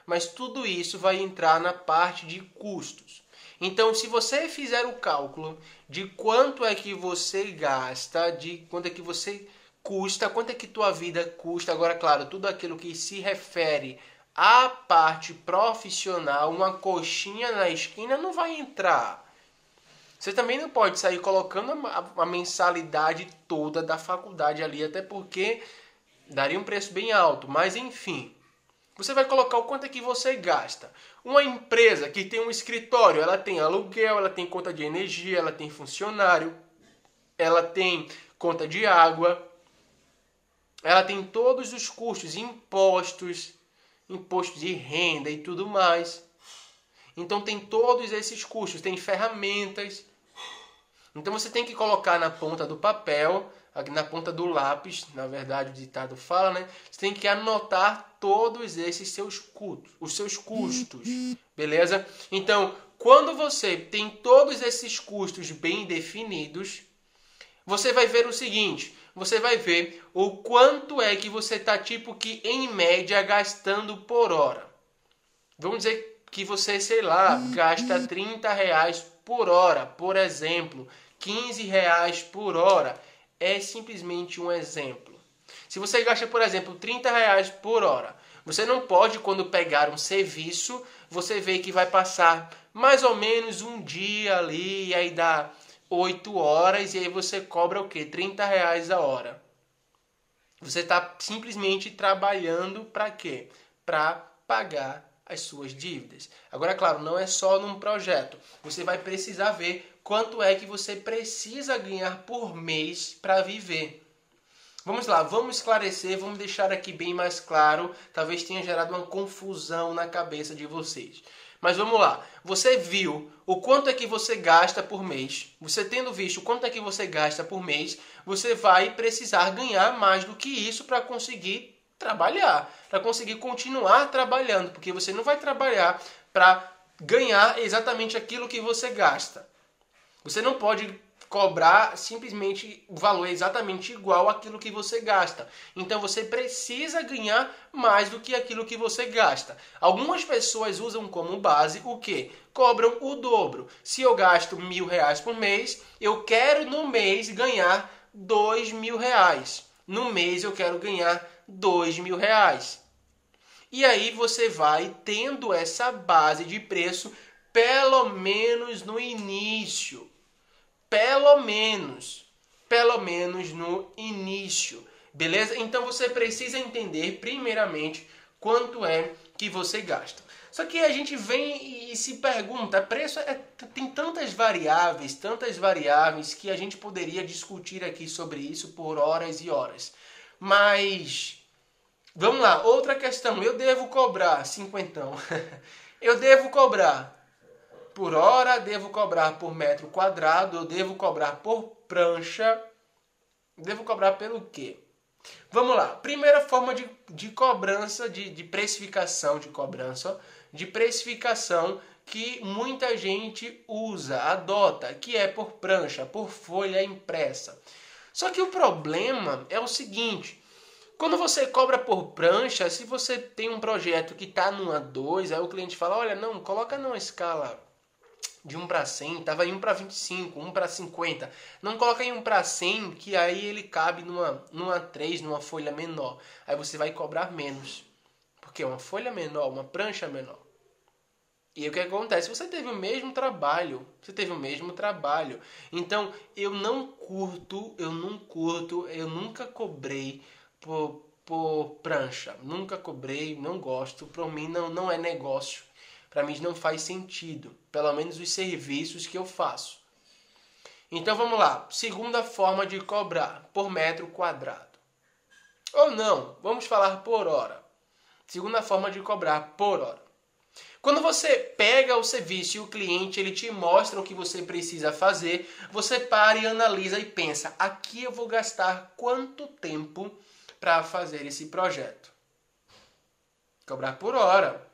Mas tudo isso vai entrar na parte de custos. Então, se você fizer o cálculo de quanto é que você gasta, de quanto é que você custa, quanto é que tua vida custa, agora, claro, tudo aquilo que se refere à parte profissional, uma coxinha na esquina não vai entrar. Você também não pode sair colocando a, a mensalidade toda da faculdade ali, até porque daria um preço bem alto, mas enfim. Você vai colocar o quanto é que você gasta. Uma empresa que tem um escritório, ela tem aluguel, ela tem conta de energia, ela tem funcionário, ela tem conta de água, ela tem todos os custos, impostos, imposto de renda e tudo mais. Então tem todos esses custos, tem ferramentas. Então você tem que colocar na ponta do papel na ponta do lápis, na verdade o ditado fala, né? Você tem que anotar todos esses seus custos, os seus custos, beleza? Então, quando você tem todos esses custos bem definidos, você vai ver o seguinte, você vai ver o quanto é que você tá tipo que em média gastando por hora. Vamos dizer que você, sei lá, gasta 30 reais por hora, por exemplo, 15 reais por hora é simplesmente um exemplo. Se você gasta, por exemplo, 30 reais por hora, você não pode, quando pegar um serviço, você vê que vai passar mais ou menos um dia ali, e aí dá 8 horas, e aí você cobra o quê? 30 reais a hora. Você está simplesmente trabalhando para quê? Para pagar as suas dívidas. Agora, claro, não é só num projeto. Você vai precisar ver quanto é que você precisa ganhar por mês para viver. Vamos lá, vamos esclarecer, vamos deixar aqui bem mais claro. Talvez tenha gerado uma confusão na cabeça de vocês. Mas vamos lá. Você viu o quanto é que você gasta por mês. Você tendo visto o quanto é que você gasta por mês, você vai precisar ganhar mais do que isso para conseguir trabalhar, para conseguir continuar trabalhando, porque você não vai trabalhar para ganhar exatamente aquilo que você gasta. Você não pode cobrar simplesmente o valor exatamente igual àquilo que você gasta. Então você precisa ganhar mais do que aquilo que você gasta. Algumas pessoas usam como base o que? Cobram o dobro. Se eu gasto mil reais por mês, eu quero no mês ganhar dois mil reais. No mês eu quero ganhar dois mil reais. E aí você vai tendo essa base de preço pelo menos no início pelo menos, pelo menos no início, beleza? Então você precisa entender primeiramente quanto é que você gasta. Só que a gente vem e se pergunta, preço é, tem tantas variáveis, tantas variáveis que a gente poderia discutir aqui sobre isso por horas e horas. Mas vamos lá, outra questão, eu devo cobrar cinquentão. eu devo cobrar por hora, devo cobrar por metro quadrado, eu devo cobrar por prancha, devo cobrar pelo quê? Vamos lá, primeira forma de, de cobrança, de, de precificação de cobrança, de precificação que muita gente usa, adota, que é por prancha, por folha impressa. Só que o problema é o seguinte, quando você cobra por prancha, se você tem um projeto que está numa 2, aí o cliente fala, olha, não, coloca numa escala de 1 para 100, tava em 1 para 25, 1 para 50. Não coloca em 1 para 100, que aí ele cabe numa, numa 3, numa folha menor. Aí você vai cobrar menos. Porque é uma folha menor, uma prancha menor. E o que acontece? Você teve o mesmo trabalho. Você teve o mesmo trabalho. Então, eu não curto, eu não curto, eu nunca cobrei por, por prancha. Nunca cobrei, não gosto. Para mim não, não é negócio. Para mim não faz sentido. Pelo menos os serviços que eu faço. Então vamos lá. Segunda forma de cobrar por metro quadrado. Ou não, vamos falar por hora. Segunda forma de cobrar por hora. Quando você pega o serviço e o cliente ele te mostra o que você precisa fazer, você para e analisa e pensa: aqui eu vou gastar quanto tempo para fazer esse projeto? Cobrar por hora.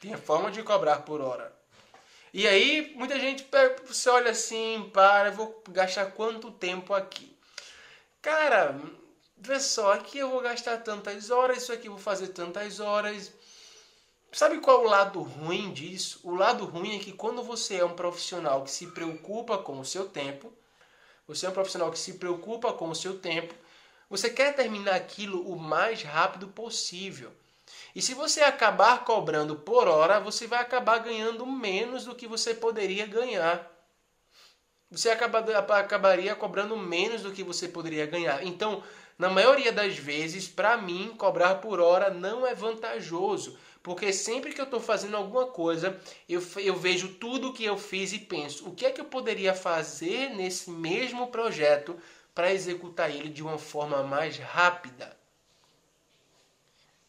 Tem a forma de cobrar por hora. E aí, muita gente você olha assim, para, eu vou gastar quanto tempo aqui? Cara, vê só, aqui eu vou gastar tantas horas, isso aqui eu vou fazer tantas horas. Sabe qual é o lado ruim disso? O lado ruim é que quando você é um profissional que se preocupa com o seu tempo, você é um profissional que se preocupa com o seu tempo, você quer terminar aquilo o mais rápido possível. E se você acabar cobrando por hora, você vai acabar ganhando menos do que você poderia ganhar. Você acaba, acabaria cobrando menos do que você poderia ganhar. Então, na maioria das vezes, para mim, cobrar por hora não é vantajoso. Porque sempre que eu estou fazendo alguma coisa, eu, eu vejo tudo que eu fiz e penso: o que é que eu poderia fazer nesse mesmo projeto para executar ele de uma forma mais rápida?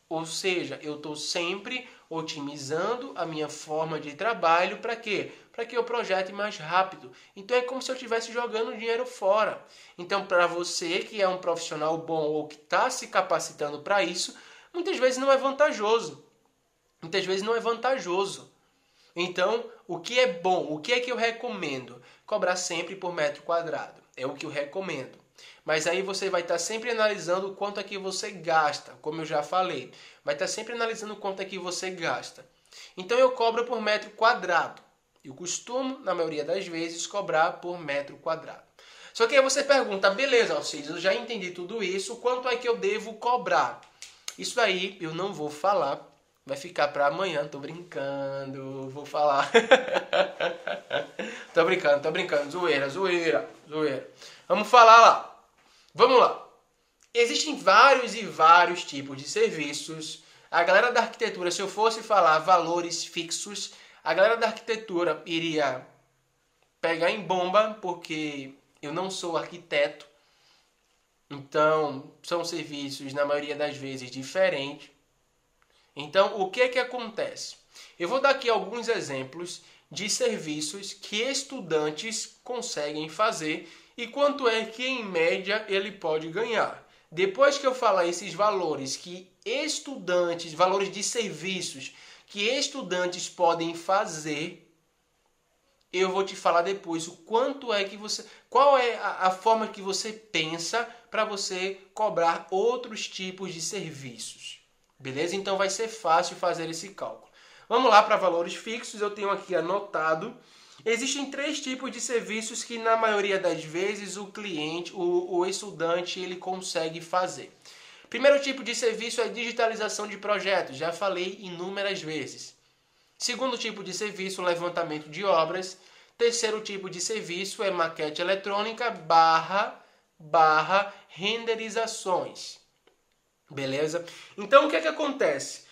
Ou seja, eu estou sempre otimizando a minha forma de trabalho para quê? Para que eu projete mais rápido. Então é como se eu estivesse jogando dinheiro fora. Então, para você que é um profissional bom ou que está se capacitando para isso, muitas vezes não é vantajoso muitas vezes não é vantajoso. Então, o que é bom, o que é que eu recomendo? Cobrar sempre por metro quadrado. É o que eu recomendo. Mas aí você vai estar sempre analisando quanto é que você gasta, como eu já falei. Vai estar sempre analisando quanto é que você gasta. Então eu cobro por metro quadrado. Eu costumo, na maioria das vezes, cobrar por metro quadrado. Só que aí você pergunta, beleza, Alcides, eu já entendi tudo isso, quanto é que eu devo cobrar? Isso aí eu não vou falar Vai ficar para amanhã, tô brincando, vou falar. tô brincando, tô brincando, zoeira, zoeira, zoeira. Vamos falar lá. Vamos lá. Existem vários e vários tipos de serviços. A galera da arquitetura, se eu fosse falar valores fixos, a galera da arquitetura iria pegar em bomba, porque eu não sou arquiteto. Então, são serviços, na maioria das vezes, diferentes. Então, o que é que acontece? Eu vou dar aqui alguns exemplos de serviços que estudantes conseguem fazer e quanto é que em média ele pode ganhar. Depois que eu falar esses valores que estudantes, valores de serviços que estudantes podem fazer, eu vou te falar depois o quanto é que você, qual é a, a forma que você pensa para você cobrar outros tipos de serviços. Beleza? Então vai ser fácil fazer esse cálculo. Vamos lá para valores fixos, eu tenho aqui anotado. Existem três tipos de serviços que na maioria das vezes o cliente, o, o estudante, ele consegue fazer. Primeiro tipo de serviço é digitalização de projetos, já falei inúmeras vezes. Segundo tipo de serviço, levantamento de obras. Terceiro tipo de serviço é maquete eletrônica barra, barra renderizações. Beleza? Então o que é que acontece?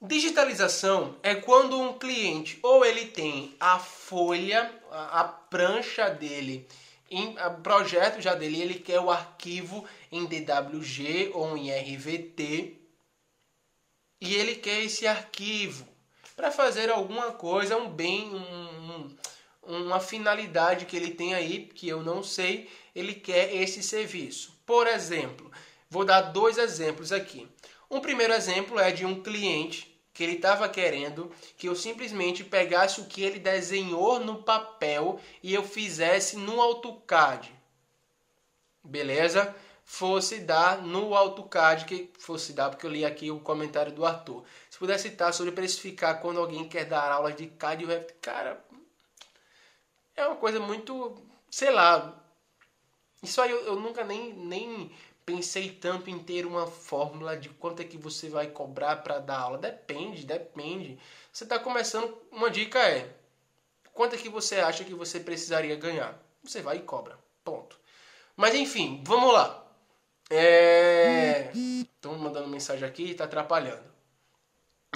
Digitalização é quando um cliente ou ele tem a folha, a, a prancha dele, em, o projeto já dele, ele quer o arquivo em DWG ou em RVT e ele quer esse arquivo para fazer alguma coisa, um bem, um, uma finalidade que ele tem aí, que eu não sei, ele quer esse serviço. Por exemplo, Vou dar dois exemplos aqui. Um primeiro exemplo é de um cliente que ele estava querendo que eu simplesmente pegasse o que ele desenhou no papel e eu fizesse no AutoCAD. Beleza? Fosse dar no AutoCAD, que fosse dar, porque eu li aqui o comentário do Arthur. Se pudesse citar sobre precificar quando alguém quer dar aulas de CAD e Revit, cara, é uma coisa muito, sei lá, isso aí eu, eu nunca nem, nem pensei tanto em ter uma fórmula de quanto é que você vai cobrar para dar aula. Depende, depende. Você está começando, uma dica é, quanto é que você acha que você precisaria ganhar? Você vai e cobra, ponto. Mas enfim, vamos lá. É... Mandando mensagem aqui e está atrapalhando.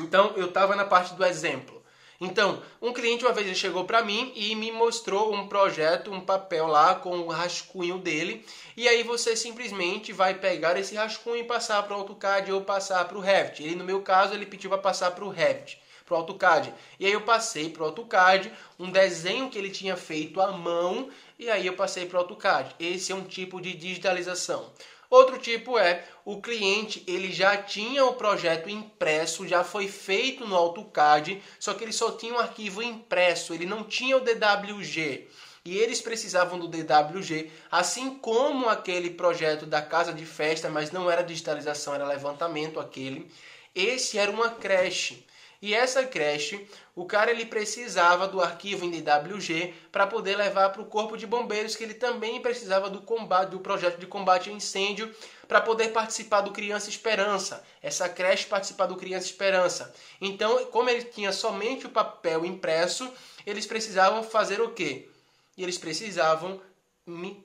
Então, eu estava na parte do exemplo. Então, um cliente uma vez chegou para mim e me mostrou um projeto, um papel lá com o rascunho dele, e aí você simplesmente vai pegar esse rascunho e passar para o AutoCAD ou passar para o Revit. Ele no meu caso ele pediu para passar para o Revit, para o AutoCAD. E aí eu passei para o AutoCAD um desenho que ele tinha feito à mão e aí eu passei para o AutoCAD. Esse é um tipo de digitalização. Outro tipo é o cliente, ele já tinha o projeto impresso, já foi feito no AutoCAD, só que ele só tinha um arquivo impresso, ele não tinha o DWG. E eles precisavam do DWG, assim como aquele projeto da casa de festa, mas não era digitalização, era levantamento aquele. Esse era uma creche. E essa creche, o cara ele precisava do arquivo em DWG para poder levar para o corpo de bombeiros, que ele também precisava do combate do projeto de combate a incêndio para poder participar do Criança Esperança. Essa creche participar do Criança Esperança. Então, como ele tinha somente o papel impresso, eles precisavam fazer o quê? Eles precisavam me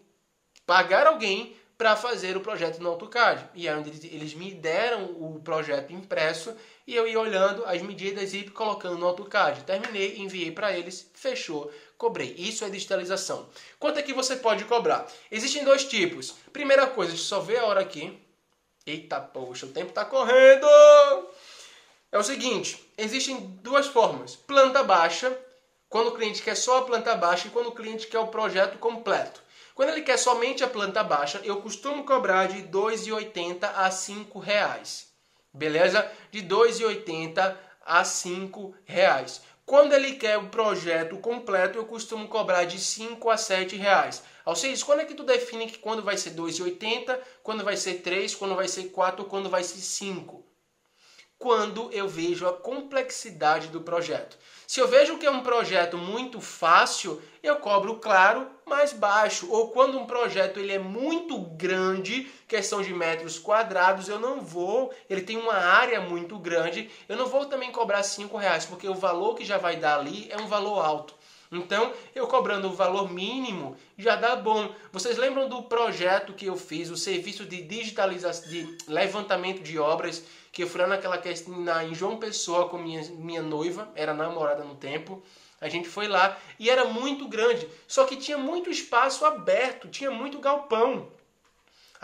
pagar alguém para fazer o projeto no AutoCAD. E aí eles me deram o projeto impresso e eu ia olhando as medidas e colocando no AutoCAD. Terminei, enviei para eles, fechou, cobrei. Isso é digitalização. Quanto é que você pode cobrar? Existem dois tipos. Primeira coisa, deixa eu só ver a hora aqui. Eita, poxa, o tempo está correndo! É o seguinte, existem duas formas. Planta baixa, quando o cliente quer só a planta baixa e quando o cliente quer o projeto completo. Quando ele quer somente a planta baixa, eu costumo cobrar de R$ 2,80 a R$ reais. Beleza? De R$ 2,80 a R$ reais. Quando ele quer o projeto completo, eu costumo cobrar de 5 a 7 reais. Seja, quando é que tu define que quando vai ser 2,80, quando vai ser 3, quando vai ser 4, quando vai ser 5? Quando eu vejo a complexidade do projeto. Se eu vejo que é um projeto muito fácil, eu cobro, claro, mais baixo. Ou quando um projeto ele é muito grande, questão de metros quadrados, eu não vou, ele tem uma área muito grande, eu não vou também cobrar 5 reais, porque o valor que já vai dar ali é um valor alto. Então, eu cobrando o valor mínimo já dá bom. Vocês lembram do projeto que eu fiz, o serviço de digitalização, de levantamento de obras, que eu fui lá naquela questão na, em João Pessoa com minha, minha noiva, era namorada no tempo. A gente foi lá e era muito grande, só que tinha muito espaço aberto, tinha muito galpão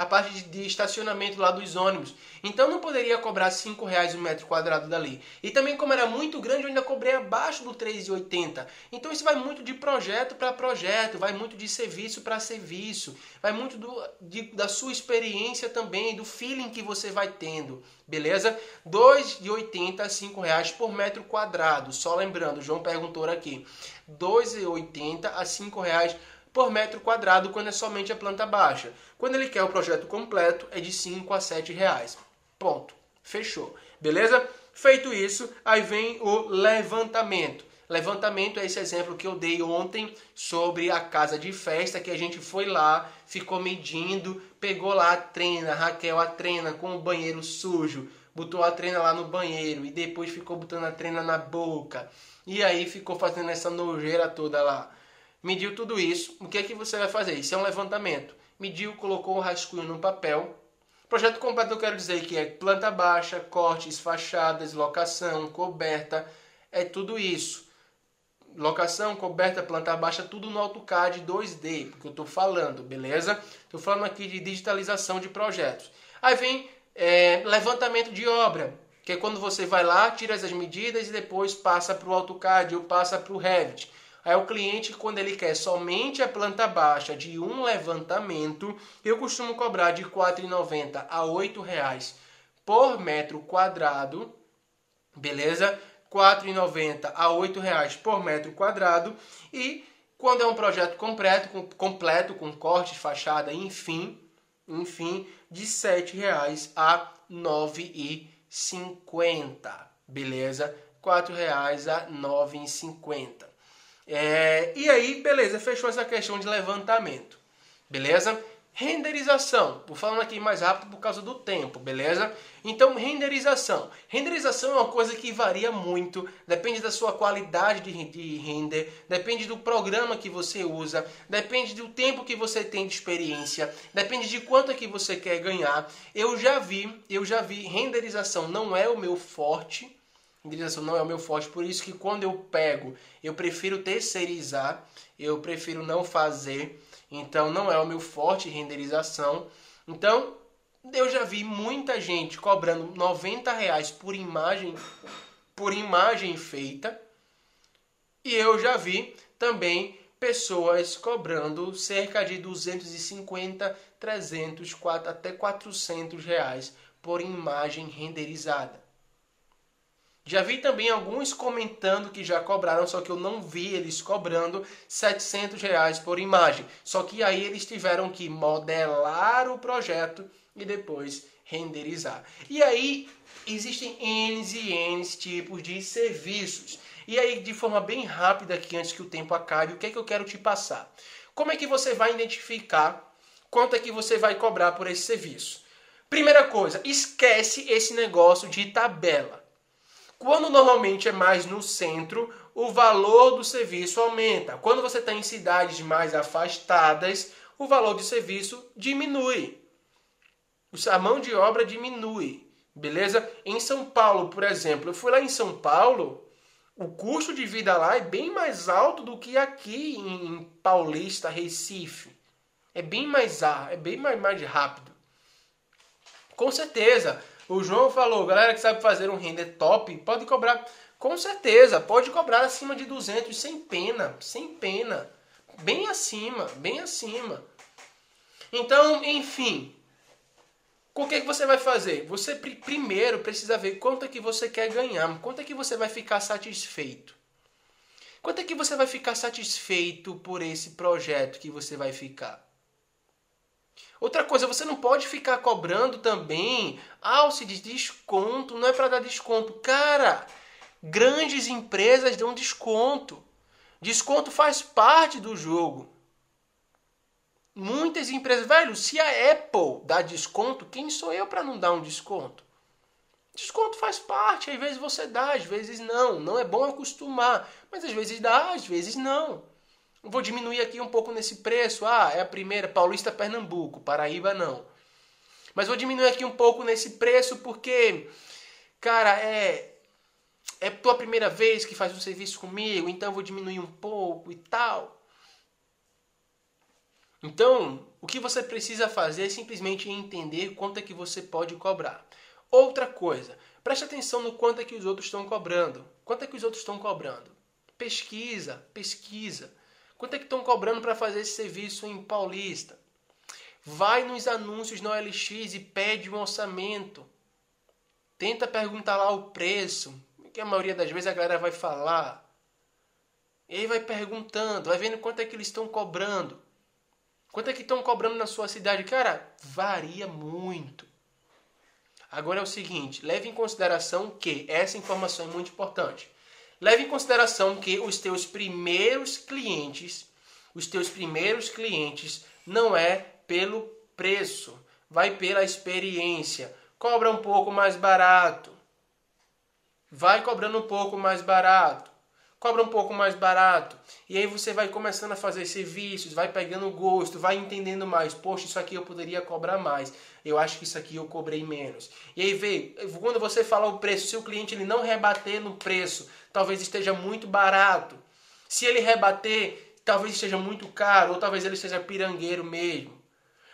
a parte de, de, estacionamento lá dos ônibus. Então não poderia cobrar 5 reais o um metro quadrado dali. E também como era muito grande, eu ainda cobrei abaixo do 3,80. Então isso vai muito de projeto para projeto, vai muito de serviço para serviço, vai muito do, de, da sua experiência também, do feeling que você vai tendo, beleza? 2,80 a 5 reais por metro quadrado. Só lembrando, o João perguntou aqui, 2,80 a 5 reais por metro quadrado quando é somente a planta baixa. Quando ele quer o projeto completo, é de 5 a 7 reais. Ponto. Fechou. Beleza? Feito isso, aí vem o levantamento. Levantamento é esse exemplo que eu dei ontem sobre a casa de festa que a gente foi lá, ficou medindo, pegou lá a trena, Raquel a trena com o banheiro sujo, botou a trena lá no banheiro e depois ficou botando a trena na boca. E aí ficou fazendo essa nojeira toda lá. Mediu tudo isso, o que é que você vai fazer? Isso é um levantamento. Mediu, colocou o rascunho no papel. Projeto completo eu quero dizer que é planta baixa, cortes, fachadas, locação, coberta, é tudo isso. Locação, coberta, planta baixa, tudo no AutoCAD 2D, porque eu estou falando, beleza? Estou falando aqui de digitalização de projetos. Aí vem é, levantamento de obra, que é quando você vai lá, tira as medidas e depois passa para o AutoCAD ou passa para o Revit. Aí o cliente, quando ele quer somente a planta baixa de um levantamento, eu costumo cobrar de R$ 4,90 a R$ 8,00 por metro quadrado, beleza? R$ 4,90 a R$ 8,00 por metro quadrado e quando é um projeto completo, com, completo com corte, fachada, enfim, enfim, de R$ 7,00 a R$ 9,50, beleza? R$ 4,00 a R$ 9,50. É, e aí, beleza, fechou essa questão de levantamento. Beleza? Renderização. Vou falando aqui mais rápido por causa do tempo, beleza? Então, renderização. Renderização é uma coisa que varia muito, depende da sua qualidade de render, depende do programa que você usa, depende do tempo que você tem de experiência, depende de quanto é que você quer ganhar. Eu já vi, eu já vi, renderização não é o meu forte, renderização não é o meu forte, por isso que quando eu pego, eu prefiro terceirizar, eu prefiro não fazer então não é o meu forte renderização. Então eu já vi muita gente cobrando 90 reais por imagem, por imagem feita. E eu já vi também pessoas cobrando cerca de 250, 300, 4, até 400 reais por imagem renderizada. Já vi também alguns comentando que já cobraram, só que eu não vi eles cobrando 700 reais por imagem. Só que aí eles tiveram que modelar o projeto e depois renderizar. E aí existem N e N tipos de serviços. E aí, de forma bem rápida aqui, antes que o tempo acabe, o que é que eu quero te passar? Como é que você vai identificar quanto é que você vai cobrar por esse serviço? Primeira coisa, esquece esse negócio de tabela. Quando normalmente é mais no centro, o valor do serviço aumenta. Quando você está em cidades mais afastadas, o valor do serviço diminui. A mão de obra diminui. Beleza? Em São Paulo, por exemplo, eu fui lá em São Paulo, o custo de vida lá é bem mais alto do que aqui em Paulista, Recife. É bem mais é bem mais, mais rápido. Com certeza, o João falou, galera que sabe fazer um render top, pode cobrar. Com certeza, pode cobrar acima de 200, sem pena, sem pena. Bem acima, bem acima. Então, enfim, o que, é que você vai fazer? Você primeiro precisa ver quanto é que você quer ganhar, quanto é que você vai ficar satisfeito. Quanto é que você vai ficar satisfeito por esse projeto que você vai ficar? Outra coisa, você não pode ficar cobrando também alce de desconto, não é para dar desconto. Cara, grandes empresas dão desconto. Desconto faz parte do jogo. Muitas empresas, velho, se a Apple dá desconto, quem sou eu para não dar um desconto? Desconto faz parte, às vezes você dá, às vezes não. Não é bom acostumar, mas às vezes dá, às vezes não. Vou diminuir aqui um pouco nesse preço. Ah, é a primeira, Paulista Pernambuco, Paraíba não. Mas vou diminuir aqui um pouco nesse preço porque, cara, é é tua primeira vez que faz um serviço comigo, então vou diminuir um pouco e tal. Então, o que você precisa fazer é simplesmente entender quanto é que você pode cobrar. Outra coisa, preste atenção no quanto é que os outros estão cobrando. Quanto é que os outros estão cobrando? Pesquisa, pesquisa. Quanto é que estão cobrando para fazer esse serviço em Paulista? Vai nos anúncios no OLX e pede um orçamento. Tenta perguntar lá o preço, que a maioria das vezes a galera vai falar. E aí vai perguntando, vai vendo quanto é que eles estão cobrando. Quanto é que estão cobrando na sua cidade? Cara, varia muito. Agora é o seguinte, leve em consideração que essa informação é muito importante. Leve em consideração que os teus primeiros clientes, os teus primeiros clientes não é pelo preço, vai pela experiência. Cobra um pouco mais barato. Vai cobrando um pouco mais barato. Cobra um pouco mais barato. E aí você vai começando a fazer serviços, vai pegando gosto, vai entendendo mais. Poxa, isso aqui eu poderia cobrar mais. Eu acho que isso aqui eu cobrei menos. E aí vê, quando você fala o preço, se o cliente ele não rebater no preço, talvez esteja muito barato. Se ele rebater, talvez esteja muito caro, ou talvez ele seja pirangueiro mesmo.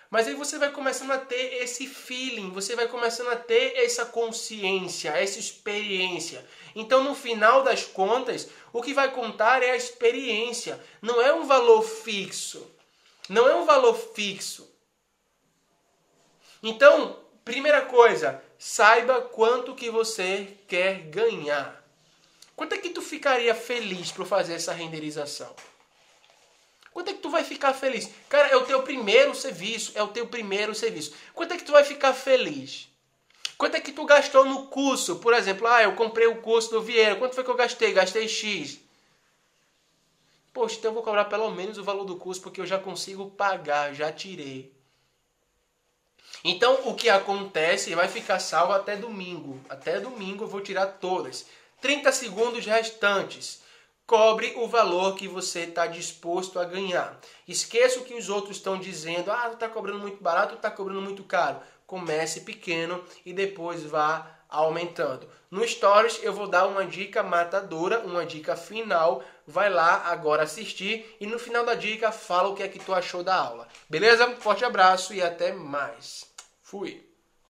Mas aí você vai começando a ter esse feeling, você vai começando a ter essa consciência, essa experiência. Então, no final das contas, o que vai contar é a experiência, não é um valor fixo. Não é um valor fixo. Então, primeira coisa, saiba quanto que você quer ganhar. Quanto é que tu ficaria feliz por fazer essa renderização? Quanto é que tu vai ficar feliz? Cara, é o teu primeiro serviço, é o teu primeiro serviço. Quanto é que tu vai ficar feliz? Quanto é que tu gastou no curso? Por exemplo, ah, eu comprei o curso do Vieira. Quanto foi que eu gastei? Gastei X. Poxa, então eu vou cobrar pelo menos o valor do curso porque eu já consigo pagar, já tirei. Então, o que acontece vai ficar salvo até domingo. Até domingo eu vou tirar todas. 30 segundos restantes. Cobre o valor que você está disposto a ganhar. Esqueça o que os outros estão dizendo. Ah, está cobrando muito barato, está cobrando muito caro. Comece pequeno e depois vá aumentando. No Stories eu vou dar uma dica matadora, uma dica final. Vai lá agora assistir e no final da dica fala o que é que tu achou da aula. Beleza? Forte abraço e até mais. Fui.